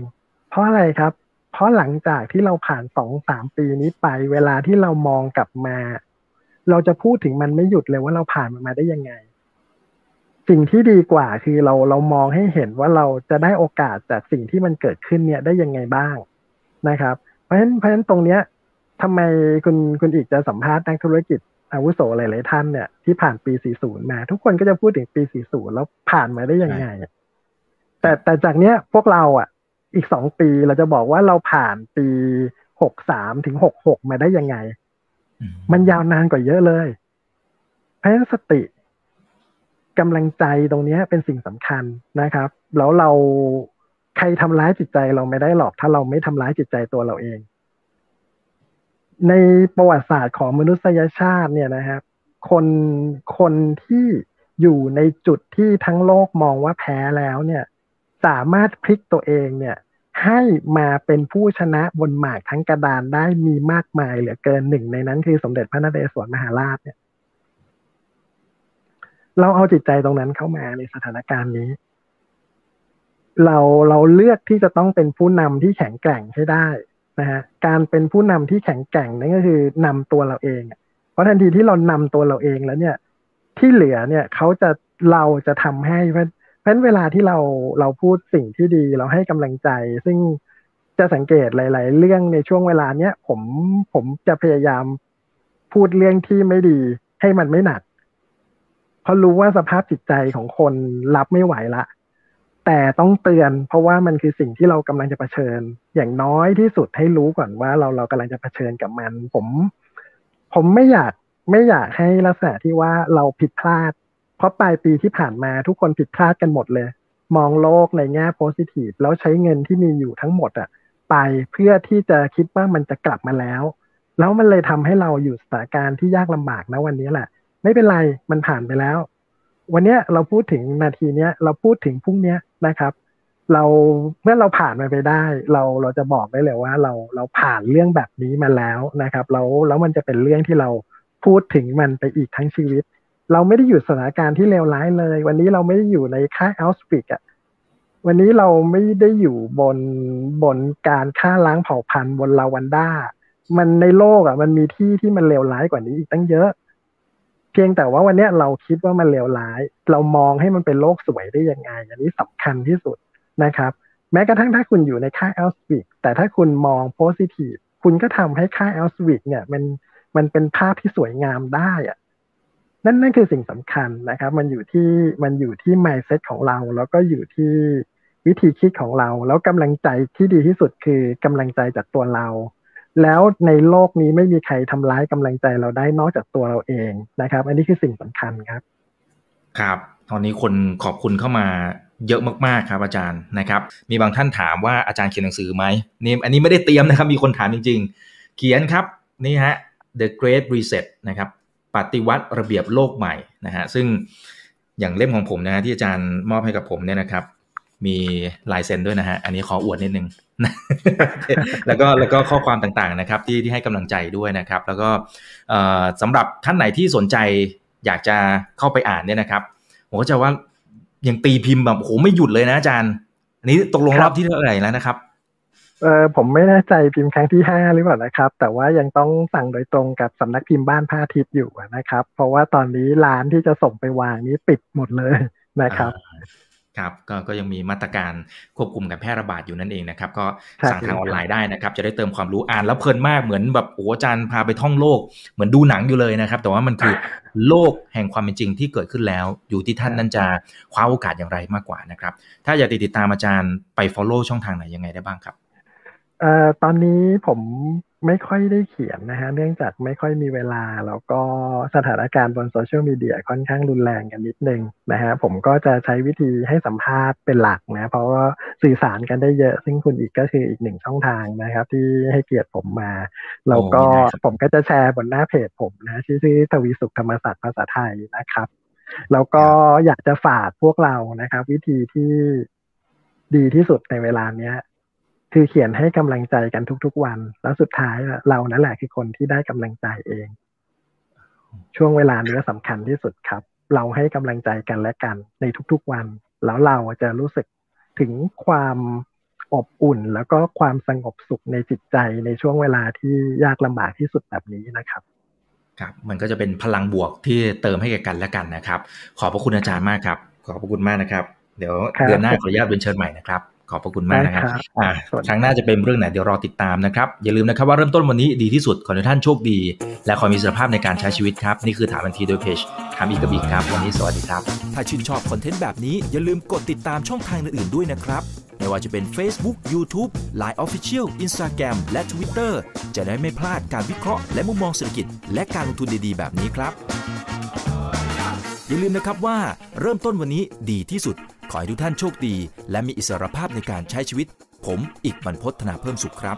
เพราะอะไรครับ เพราะหลังจากที่เราผ่านสองสามปีนี้ไป เวลาที่เรามองกลับมา เราจะพูดถึงมันไม่หยุดเลยว่าเราผ่านมันมาได้ยังไง สิ่งที่ดีกว่าคือเราเรามองให้เห็นว่าเราจะได้โอกาสจากสิ่งที่มันเกิดขึ้นเนี่ยได้ยังไงบ้างนะครับ เพราะฉะนั้นเพราะฉะนั้นตรงเนี้ยทำไมคุณคุณอีกจะสัมภาษณ์นักธุรกิจอาวุโสหลายๆท่านเนี่ยที่ผ่านปี 40 มา ทุกคนก็จะพูดถึงปี 40 แล้วผ่านมาได้ยังไง แต่แต่จากเนี้ยพวกเราอะ อีกสองปีเราจะบอกว่าเราผ่านปีหกสามถึงหกหกมาได้ยังไง มันยาวนานกว่าเยอะเลยเพราะฉะนั้นสติกำลังใจตรงนี้เป็นสิ่งสำคัญนะครับ แล้วเราใครทำร้ายจิตใจเราไม่ได้หรอก ถ้าเราไม่ทำร้ายจิตใจตัวเราเอง ในประวัติศาสตร์ของมนุษยชาติเนี่ยนะครับ คนคนที่อยู่ในจุดที่ทั้งโลกมองว่าแพ้แล้วเนี่ย สามารถพลิกตัวเองเนี่ย ให้มาเป็นผู้ชนะบนหมากทั้งกระดานได้มีมากมายเหลือเกินหนึ่งในนั้นคือสมเด็จพระนเรศวรมหาราชเนี่ย เราเอาจิตใจตรงนั้นเข้ามาในสถานการณ์นี้ เราเราเลือกที่จะต้องเป็นผู้นำที่แข็งแกร่งให้ได้นะฮะการเป็นผู้นำที่แข็งแกร่งนั่นก็คือนำตัวเราเอง เพราะทันทีที่เรานำตัวเราเองแล้วเนี่ย ที่เหลือเนี่ยเขาจะเราจะทำให้ เพราะฉะนั้นเวลาที่เราเราพูดสิ่งที่ดีเราให้กำลังใจ ซึ่งจะสังเกตหลาย ๆ เรื่องในช่วงเวลาเนี้ยผมผมจะพยายามพูดเรื่องที่ไม่ดีให้มันไม่หนัก เพราะรู้ว่าสภาพจิตใจของคนรับไม่ไหวละ แต่ต้องเตือน เพราะว่ามันคือสิ่งที่เรากำลังจะเผชิญ อย่างน้อยที่สุดให้รู้ก่อนว่าเราเรากำลังจะเผชิญกับมัน ผม ผมไม่อยากไม่อยากให้ลักษณะที่ว่าเราผิดพลาด เพราะปลายปีที่ผ่านมาทุกคนผิดพลาดกันหมดเลย มองโลกในแง่โพซิทีฟแล้วใช้เงินที่มีอยู่ทั้งหมดอะไปเพื่อที่จะคิดว่ามันจะกลับมาแล้ว แล้วมันเลยทำให้เราอยู่สถานการณ์ที่ยากลำบากนะวันนี้แหละ ไม่เป็นไรมันผ่านไปแล้ว วันนี้เราพูดถึงนาทีเนี้ยเราพูดถึงพรุ่งนี้นะครับ เราเมื่อเราผ่านมันไปได้ เราเราจะบอกได้เลยว่าเราเราผ่านเรื่องแบบนี้มาแล้วนะครับ แล้วแล้วมันจะเป็นเรื่องที่เราพูดถึงมันไปอีกทั้งชีวิต เราไม่ได้อยู่สถานการณ์ที่เลวร้ายเลย วันนี้เราไม่ได้อยู่ในค่ายอัลสปิกอะวันนี้เราไม่ได้อยู่บนบนการฆ่าล้างเผ่าพันธุ์บนรวันด้ามันในโลกอะ มันมีที่ที่มันเลวร้ายกว่านี้อีกตั้งเยอะ เพียงแต่ว่าวันนี้เราคิดว่ามันเลวร้าย เรามองให้มันเป็นโลกสวยได้ยังไง อันนี้สำคัญที่สุดนะครับ แม้กระทั่งถ้าคุณอยู่ในค่ายเอาชวิทซ์แต่ถ้าคุณมอง positive คุณก็ทำให้ค่ายเอาชวิทซ์เนี่ย มันมันเป็นภาพที่สวยงามได้อะ นั่นนั่นคือสิ่งสำคัญนะครับ มันอยู่ที่มันอยู่ที่ mindset ของเรา แล้วก็อยู่ที่วิธีคิดของเรา แล้วกำลังใจที่ดีที่สุดคือกำลังใจจากตัวเรา แล้วในโลกนี้ไม่มีใครทำร้ายกำลังใจเราได้นอกจากตัวเราเองนะครับ อันนี้คือสิ่งสำคัญครับ ครับ ตอนนี้คนขอบคุณเข้ามาเยอะมากๆครับอาจารย์นะครับ มีบางท่านถามว่าอาจารย์เขียนหนังสือไหมนี่อันนี้ไม่ได้เตรียมนะครับ มีคนถามจริง ๆ เขียนครับนี่ฮะ The Great Reset นะครับ ปฏิวัติระเบียบโลกใหม่นะฮะซึ่งอย่างเล่มของผมนะฮะที่อาจารย์มอบให้กับผมเนี่ยนะครับ มีลายเซ็นด้วยนะฮะอันนี้ขออวดนิดนึงแล้วก็แล้วก็ข้อความต่างๆนะครับที่ที่ให้กำลังใจด้วยนะครับ แล้วก็สำหรับท่านไหนที่สนใจอยากจะเข้าไปอ่านเนี่ยนะครับผมก็จะว่ายังตีพิมพ์แบบโหไม่หยุดเลยนะอาจารย์ อันนี้ตกลงรอบที่เท่าไหร่แล้วนะครับ เออผมไม่แน่ใจพิมพ์ครั้งที่ห้าหรือเปล่านะครับ แต่ว่ายังต้องสั่งโดยตรงกับสำนักพิมพ์บ้านพระอาทิตย์อยู่นะครับ เพราะว่าตอนนี้ร้านที่จะส่งไปวางนี้ปิดหมดเลยนะครับครับก็ก็ยังมีมาตรการควบคุมการแพร่ระบาดอยู่นั่นเองนะครับ ก็สั่งทางออนไลน์ได้นะครับ จะได้เติมความรู้อ่านแล้วเพลินมากเหมือนแบบโอ้อาจารย์พาไปท่องโลก เหมือนดูหนังอยู่เลยนะครับ แต่ว่ามันคือโลกแห่งความเป็นจริงที่เกิดขึ้นแล้ว อยู่ที่ท่านนั้นจะคว้าโอกาสอย่างไรมากกว่านะครับ ถ้าอยากติดตามอาจารย์ไป follow ช่องทางไหนยังไงได้บ้างครับ เอ่อตอนนี้ผมไม่ค่อยได้เขียนนะฮะ เนื่องจากไม่ค่อยมีเวลา แล้วก็สถานการณ์บนโซเชียลมีเดียค่อนข้างรุนแรงกันนิดนึงนะฮะ ผมก็จะใช้วิธีให้สัมภาษณ์เป็นหลักนะ เพราะว่าสื่อสารกันได้เยอะ ซึ่งคุณอีกก็คืออีกหนึ่งช่องทางนะครับ ที่ให้เกียรติผมมา แล้วก็ผมก็จะแชร์บนหน้าเพจผมนะชื่อทวีสุขธรรมศาสตร์ภาษาไทยนะครับ แล้วก็อยากจะฝากพวกเรานะครับ วิธีที่ดีที่สุดในเวลาเนี้ย คือเขียนให้กำลังใจกันทุกๆวัน แล้วสุดท้ายเรานั่นแหละคือคนที่ได้กำลังใจเอง ช่วงเวลานี้สำคัญที่สุดครับ เราให้กำลังใจกันและกันในทุกๆวัน แล้วเราจะรู้สึกถึงความอบอุ่น แล้วก็ความสงบสุขในจิตใจในช่วงเวลาที่ยากลำบากที่สุดแบบนี้นะครับครับมันก็จะเป็นพลังบวกที่เติมให้แก่กันและกันนะครับ ขอบพระคุณอาจารย์มากครับ ขอบพระคุณมากนะครับ เดี๋ยวเดือนหน้าขออนุญาตเป็นเชิญใหม่นะครับ ขอบพระคุณมากนะครับครั้งหน้าจะเป็นเรื่องไหนเดี๋ยวรอติดตามนะครับ อย่าลืมนะครับว่าเริ่มต้นวันนี้ดีที่สุดขอให้ท่านโชคดี และขอมีสุขภาพในการใช้ชีวิตครับ นี่คือถามบันทีโดยเพจถามอีกกบิกครับ วันนี้สวัสดีครับ ถ้าชื่นชอบคอนเทนต์แบบนี้อย่าลืมกดติดตามช่องทางอื่นๆด้วยนะครับไม่ว่าจะเป็น Facebook, YouTube, Line Official, Instagram และ Twitter จะได้ไม่พลาดการวิเคราะห์และมุมมองเศรษฐกิจและการลงทุนดีๆ แบบนี้ครับ อย่าลืมนะครับว่าเริ่มต้นวันนี้ดีที่สุด ขอให้ทุกท่านโชคดี และมีอิสรภาพในการใช้ชีวิต ผมอีกบรรพฒนาเพิ่มสุขครับ